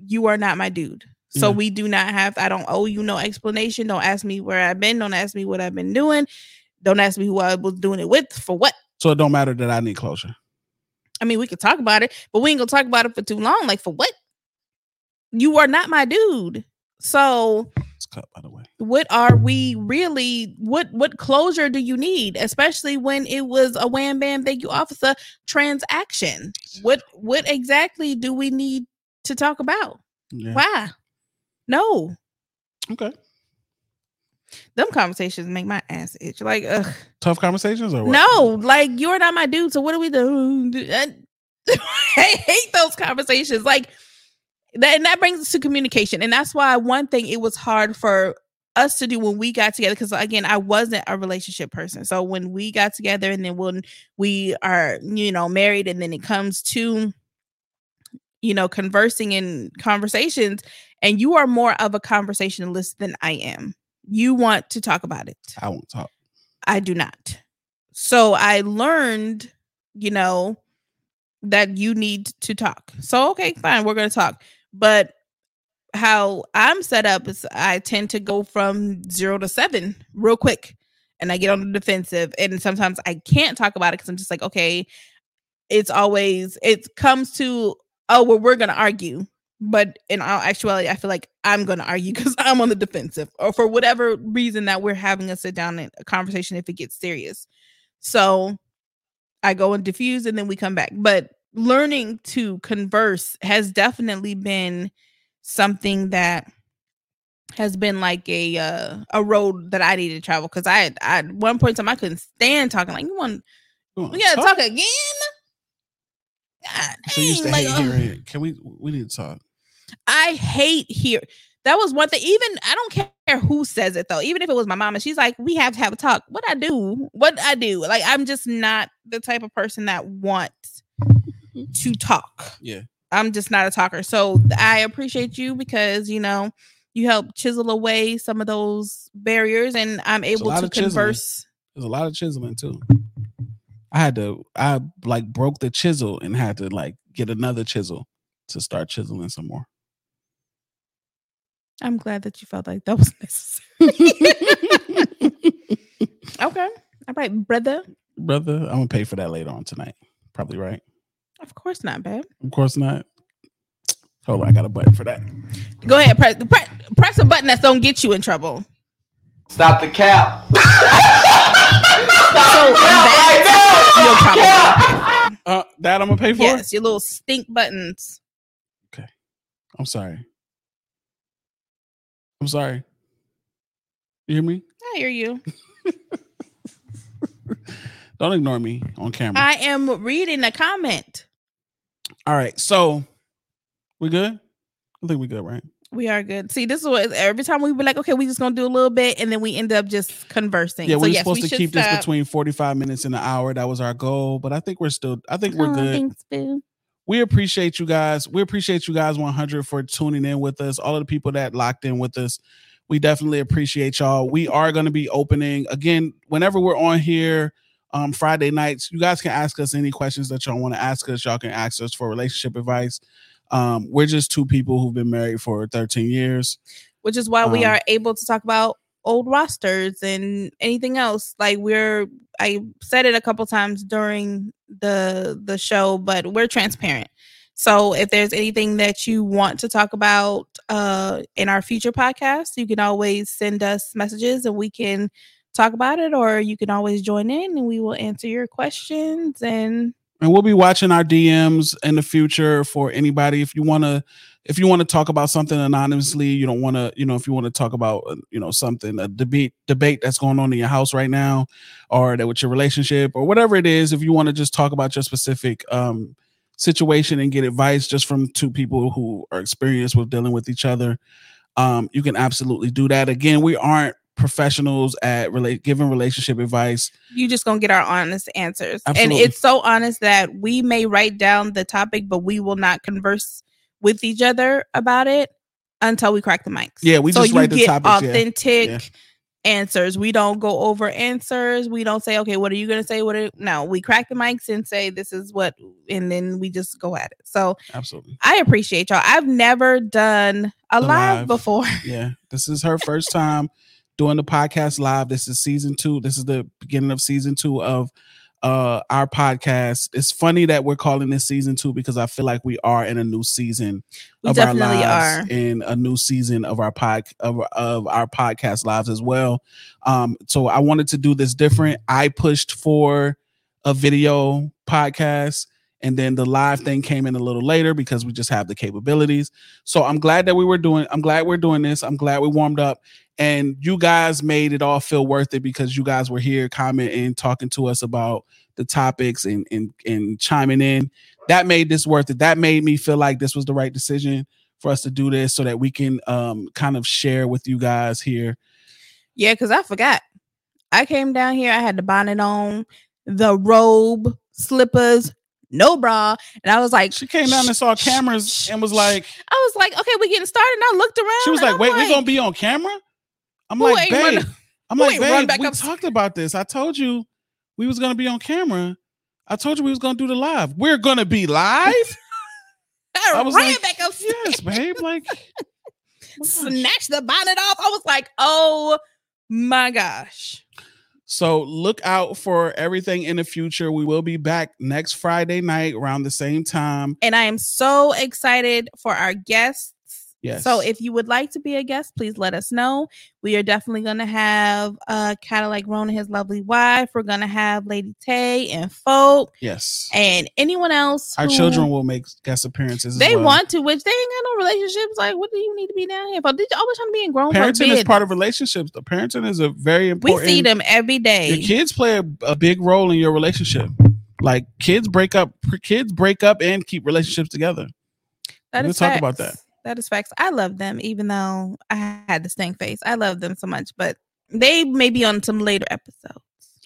you are not my dude. So Yeah. we do not have, I don't owe you no explanation. Don't ask me where I've been. Don't ask me what I've been doing. Don't ask me who I was doing it with for what. So it don't matter that I need closure. I mean, we could talk about it, but we ain't gonna talk about it for too long. Like for what? You are not my dude. So It's cut by the way. what are we really what what closure do you need especially when it was a wham bam thank you officer transaction what what exactly do we need to talk about Yeah. why no Okay. them conversations make my ass itch like ugh. Tough conversations or what? no like you're not my dude so what do we do i hate those conversations like that and that brings us to communication and that's why one thing it was hard for us to do when we got together because again i wasn't a relationship person so when we got together and then when we are you know married and then it comes to you know conversing in conversations and you are more of a conversationalist than i am you want to talk about it I won't talk. I do not. So I learned, you know, that you need to talk. So okay, fine, we're going to talk. But how I'm set up is I tend to go from 0 to 7 real quick and I get on the defensive and sometimes I can't talk about it cuz I'm just like, okay, it's always it comes to oh, well we're going to argue. But in all actuality, I feel like I'm going to argue because I'm on the defensive, or for whatever reason that we're having a sit down and a conversation if it gets serious. So I go and diffuse, and then we come back. But learning to converse has definitely been something that has been like a uh, a road that I need to travel because I, I at one point in time I couldn't stand talking. Like you want we gotta talk again. God, So you used to hate like, hearing. Can we we need to talk. I hate here. That was one thing. Even I don't care who says it though. Even if it was my mom and she's like, "We have to have a talk." What I do? What I do? Like I'm just not the type of person that wants to talk. Yeah. I'm just not a talker. So I appreciate you because you know you help chisel away some of those barriers, and I'm able to converse. There's a lot of chiseling too. I had to I like broke the chisel and had to like get another chisel to start chiseling some more. I'm glad that you felt like that was necessary. okay, all right, brother. Brother, I'm gonna pay for that later on tonight. Probably right. Of course not, babe. Of course not. Hold on, I got a button for that. Go ahead, press, press press a button that's gonna get you in trouble. Stop the cap. Stop So that's your problem. Uh that I'm gonna pay for? Yes, your little stink buttons. Okay, I'm sorry. I'm sorry. You hear me? I hear you. Don't ignore me on camera. I am reading a comment. All right, so we good? I think we good, right? We are good. See, this is what every time we be like, okay, we just gonna do a little bit, and then we end up just conversing. Yeah, so we were yes, supposed we to keep this between 45 minutes and an hour. That was our goal, but I think we're still I think we're Oh, good. thanks, boo. we appreciate you guys. We appreciate you guys 100 for tuning in with us. All of the people that locked in with us. We definitely appreciate y'all. We are going to be opening again whenever we're on here um Friday nights. You guys can ask us any questions that y'all want to ask us. Y'all can ask us for relationship advice. Um we're just two people who've been married for 13 years. Which is why we Um, are able to talk about old rosters and anything else. Like we're, I said it a couple times during the the show, but we're transparent. So if there's anything that you want to talk about uh, in our future podcast, you can always send us messages and we can talk about it, or you can always join in and we will answer your questions. And and we'll be watching our DMs in the future for anybody if you want to if you want to talk about something anonymously you don't want to you know if you want to talk about uh, you know something a debate debate that's going on in your house right now or that with your relationship or whatever it is if you want to just talk about your specific um situation and get advice just from two people who are experienced with dealing with each other um you can absolutely do that again we aren't professionals at relate giving relationship advice You just gonna get our honest answers, Absolutely. and it's so honest that we may write down the topic, but we will not converse with each other about it until we crack the mics. Yeah, we so just you write the get topics, authentic Yeah. answers. We don't go over answers. We don't say, okay, what are you gonna say? What? Are, no, we crack the mics and say this is what, and then we just go at it. So absolutely I appreciate y'all. I've never done a live, live. before. Yeah, this is her first time doing the podcast live. This is season two. This is the beginning of season two of uh our podcast. It's funny that we're calling this season two because I feel like we are in a new season We of our lives are. in a new season of our pod of, of our podcast lives as well. Um, so I wanted to do this different. I pushed for a video podcast. And then the live thing came in a little later because we just have the capabilities. So I'm glad that we were doing. I'm glad we're doing this. I'm glad we warmed up, and you guys made it all feel worth it because you guys were here commenting, talking to us about the topics, and and and chiming in. That made this worth it. That made me feel like this was the right decision for us to do this, so that we can um kind of share with you guys here. Yeah, because I forgot. I came down here. I had the bonnet on, the robe, slippers, no bra, and I was like, She came down and saw cameras and was like, I was like, okay, we're getting started. And I looked around. she was like, I'm wait, we're gonna be on camera. I'm like, babe. I'm like, babe, back we up- talked about this. I told you we was gonna be on camera. I told you we was gonna do the live. We're gonna be live. I, I was ran like, back upstairs, yes, babe. Like, oh snatched the bonnet off. I was like, oh my gosh. So look out for everything in the future. We will be back next Friday night around the same time. And I am so excited for our guests. Yes. So if you would like to be a guest, please let us know. We are definitely going to have uh Cadillac Ron and his lovely wife. We're going to have Lady Tay and Folk yes. and anyone else. Our who- children will make guest appearances. as They well. want to, which they ain't got no relationships. Like, what do you need to be down here for? Did you always trying to be in grown parenting is part of relationships. The parenting is a very important. We see them every day. Your kids play a, a big role in your relationship. Like kids break up, kids break up and keep relationships together. That We'll is talk about facts. That is facts. I love them, even though I had the stank face. I love them so much, but they may be on some later episodes.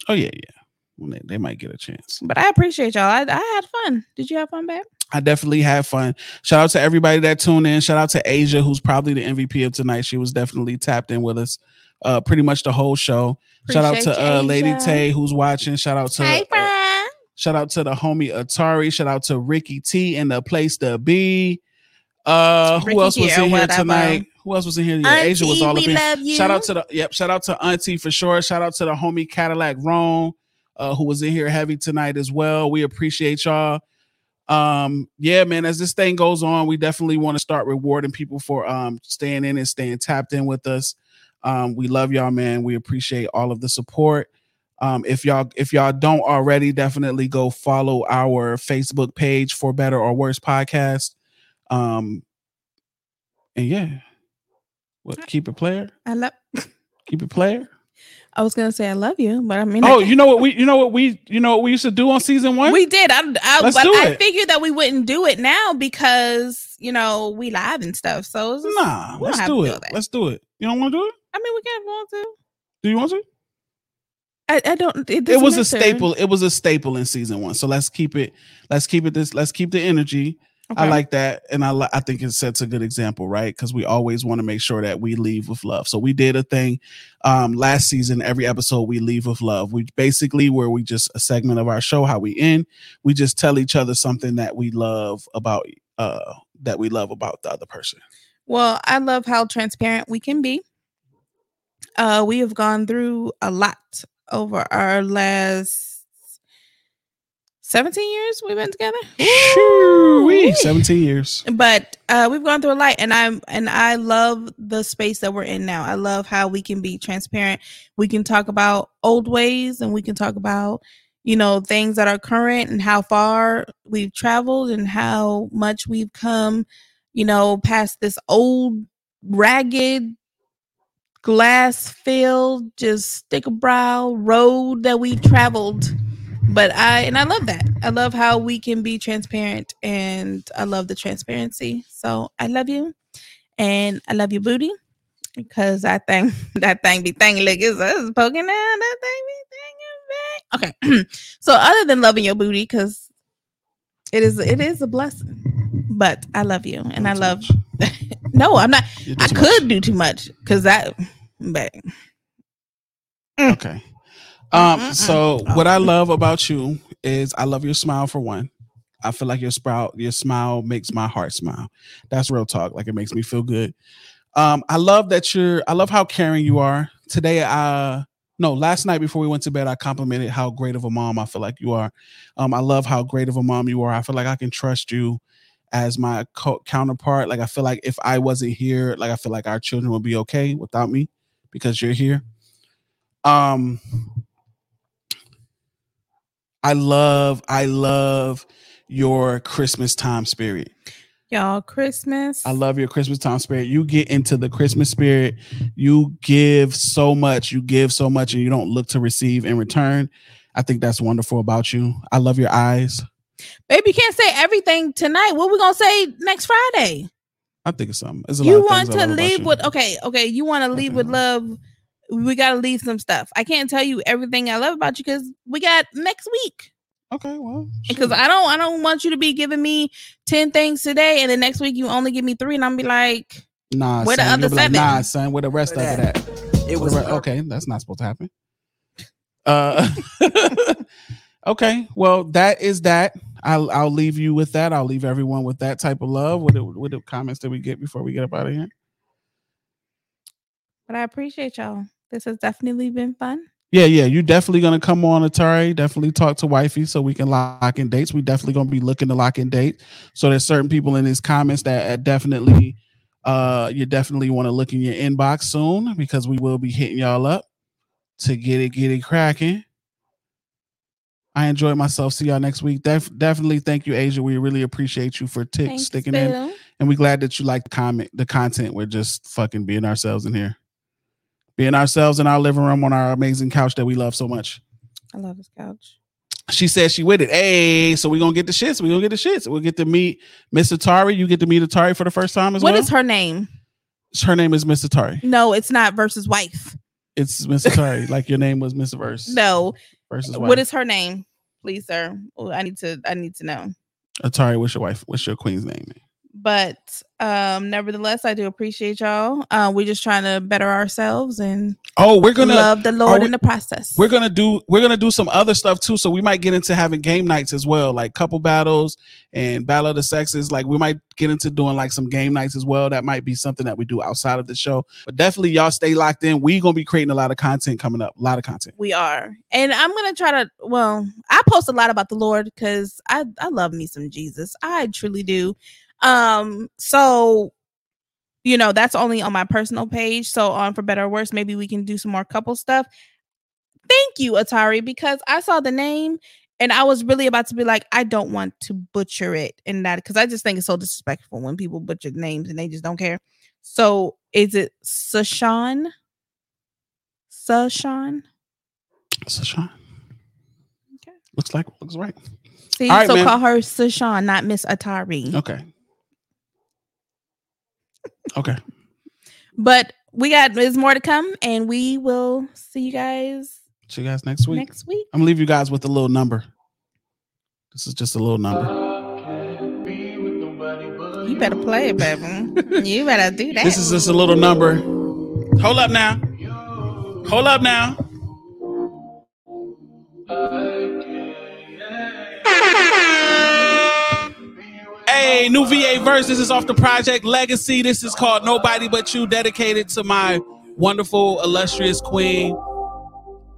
Oh yeah, yeah. Well, they, they might get a chance. But I appreciate y'all. I, I had fun. Did you have fun, babe? I definitely had fun. Shout out to everybody that tuned in. Shout out to Asia, who's probably the MVP of tonight. She was definitely tapped in with us, uh, pretty much the whole show. shout out to uh, Lady Tay, who's watching. Shout out to Hey, uh, shout out to the homie Atari. Shout out to Ricky T and the place to be. Uh, Ricky who else was in here tonight? Who else was in here? Yeah, Asia was all up in. you. Shout out to the yep. Shout out to Auntie for sure. Shout out to the homie Cadillac Rome, uh, who was in here heavy tonight as well. We appreciate y'all. Um, yeah, man. As this thing goes on, we definitely want to start rewarding people for um staying in and staying tapped in with us. Um, we love y'all, man. We appreciate all of the support. Um, if y'all if y'all don't already, definitely go follow our Facebook page for Better or Worse podcast. Um, and yeah, what keep it player, I love. keep it player. I was gonna say I love you, but I mean, Oh, I- you know what we you know what we you know what we used to do on season one? we did. I, I Let's but do I it. figured that we wouldn't do it now because you know we live and stuff. So just- nah, let's do it. do. Let's do it. You don't want to do it? I mean, we can't want to. Do you want to? I, I don't. It, It was a staple. It was a staple in season one. So let's keep it. Let's keep it. This. Let's keep the energy. I like that, and I li- I think it sets a good example, right? Because we always want to make sure that we leave with love. So we did a thing um last season. Every episode we leave with love. We basically where we just a segment of our show how we end. We just tell each other something that we love about uh that we love about the other person. Well, I love how transparent we can be. Uh, we have gone through a lot over our last 17 years we've been together. Shoo-wee, Seventeen years. But uh, we've gone through a lot, and I'm and I love the space that we're in now. I love how we can be transparent. We can talk about old ways, and we can talk about you know, things that are current and how far we've traveled and how much we've come, you know, past this old, ragged, glass filled, just stick a brow road that we traveled. But I, and I love that. I love how we can be transparent and I love the transparency. So I love you and I love your booty because I think that thing be thing like it's, it's poking out. That thing be thinging back. Okay. so other than loving your booty, because it is, it is a blessing. But I love you and I love. no, I'm not. I could much. do too much because that. But Okay. Um, so what I love about you is I love your smile for one. I feel like your sprout, your smile makes my heart smile. That's real talk. Like it makes me feel good. Um, I love that you're I love how caring you are. Today, uh no, last night before we went to bed, I complimented how great of a mom I feel like you are. Um, I love how great of a mom you are. I feel like I can trust you as my co- counterpart. Like I feel like if I wasn't here, like I feel like our children would be okay without me because you're here. Um, I love, I love your Christmas time spirit. y'all, Christmas. I love your Christmas time spirit. You get into the Christmas spirit. You give so much. You give so much, and you don't look to receive in return. I think that's wonderful about you. I love your eyes. Baby, you can't say everything tonight. What we gonna say next Friday? I think it's something. It's a You of want to leave with okay, okay. You want to leave Okay. with love. We gotta leave some stuff. I can't tell you everything I love about you because we got next week. Okay, well, Because shit. I don't, I don't want you to be giving me ten things today, and the next week you only give me three, and I'm be like, nah, where the other you'll be like, seven? nah, son, where the rest of Where it that? at? It was about- okay, that's not supposed to happen. Uh, okay. Well, that is that. I'll I'll leave you with that. I'll leave everyone with that type of love. What the, what the comments that we get before we get up out of here? but I appreciate y'all. This has definitely been fun. Yeah, yeah. You definitely gonna come on, Atari. Definitely talk to wifey so we can lock in dates. We definitely gonna be looking to lock in date. So there's certain people in these comments that uh, definitely uh you definitely want to look in your inbox soon because we will be hitting y'all up to get it, get it cracking. I enjoyed myself. See y'all next week. Def- definitely thank you, Asia. We really appreciate you for tick Thanks, sticking in, and we glad that you like the comment, the content. We're just fucking being ourselves in here, being ourselves in our living room on our amazing couch that we love so much. I love this couch. She said she with it. Hey, so we're gonna get the shits. We're gonna get the shits. We'll get to meet Miss Atari. You get to meet Atari for the first time as What well. What is her name? her name is Miss Atari. No, it's not versus wife. It's Miss Atari. like your name was Miss Verse. No, versus what wife. is her name, please, sir? I need to. I need to know. Atari? What's your wife? What's your queen's name? But um, nevertheless, I do appreciate y'all. Uh, we're just trying to better ourselves and Oh, we're gonna love the Lord we- in the process. we're gonna do we're gonna do some other stuff too. So we might get into having game nights as well, like couple battles and battle of the sexes. Like we might get into doing like some game nights as well. That might be something that we do outside of the show. But definitely y'all stay locked in. We gonna be creating a lot of content coming up. A lot of content. we are, and I'm gonna try to. Well, I post a lot about the Lord because I I love me some Jesus. I truly do. Um, so you know that's only on my personal page. So on for better or worse, maybe we can do some more couple stuff. Thank you, Atari, because I saw the name and I was really about to be like, I don't want to butcher it and that because I just think it's so disrespectful when people butcher names and they just don't care. So is it Sashan? Sashan? So Sean. Okay. Looks like looks right. See, All right, so man. call her Sashan, not Miss Atari. Okay. Okay. But we got there's more to come, and we will see you guys See you guys next week. next week. I'm gonna leave you guys with a little number. This is just a little number. You better play it, baby. you better do that. This is just a little number. Hold up now. Hold up now. Hey, new VA verse. This is off the project Legacy. This is called Nobody But You, dedicated to my wonderful, illustrious queen.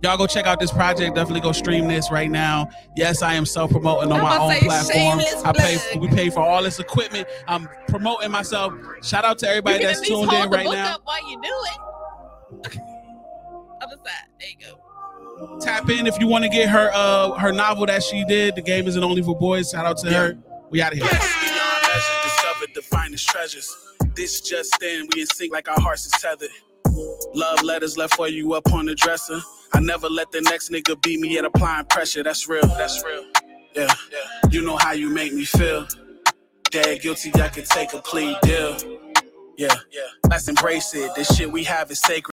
Y'all go check out this project. Definitely go stream this right now. Yes, I am self promoting on I'm my own platform. I pay. plug. We pay for all this equipment. I'm promoting myself. Shout out to everybody that's at least tuned hold in the right book now. Up while you do it. Other side. There you go. Tap in if you want to get her uh her novel that she did. The game isn't only for boys. Shout out to her. We out of here. Discovered the finest treasures. This just in, we in sync like our hearts is tethered. Love letters left for you up on the dresser. I never let the next nigga beat me at applying pressure. That's real. That's real. Yeah, yeah. You know how you make me feel. Dead guilty, I could take a plea deal. Yeah, yeah. Let's embrace it. This shit we have is sacred.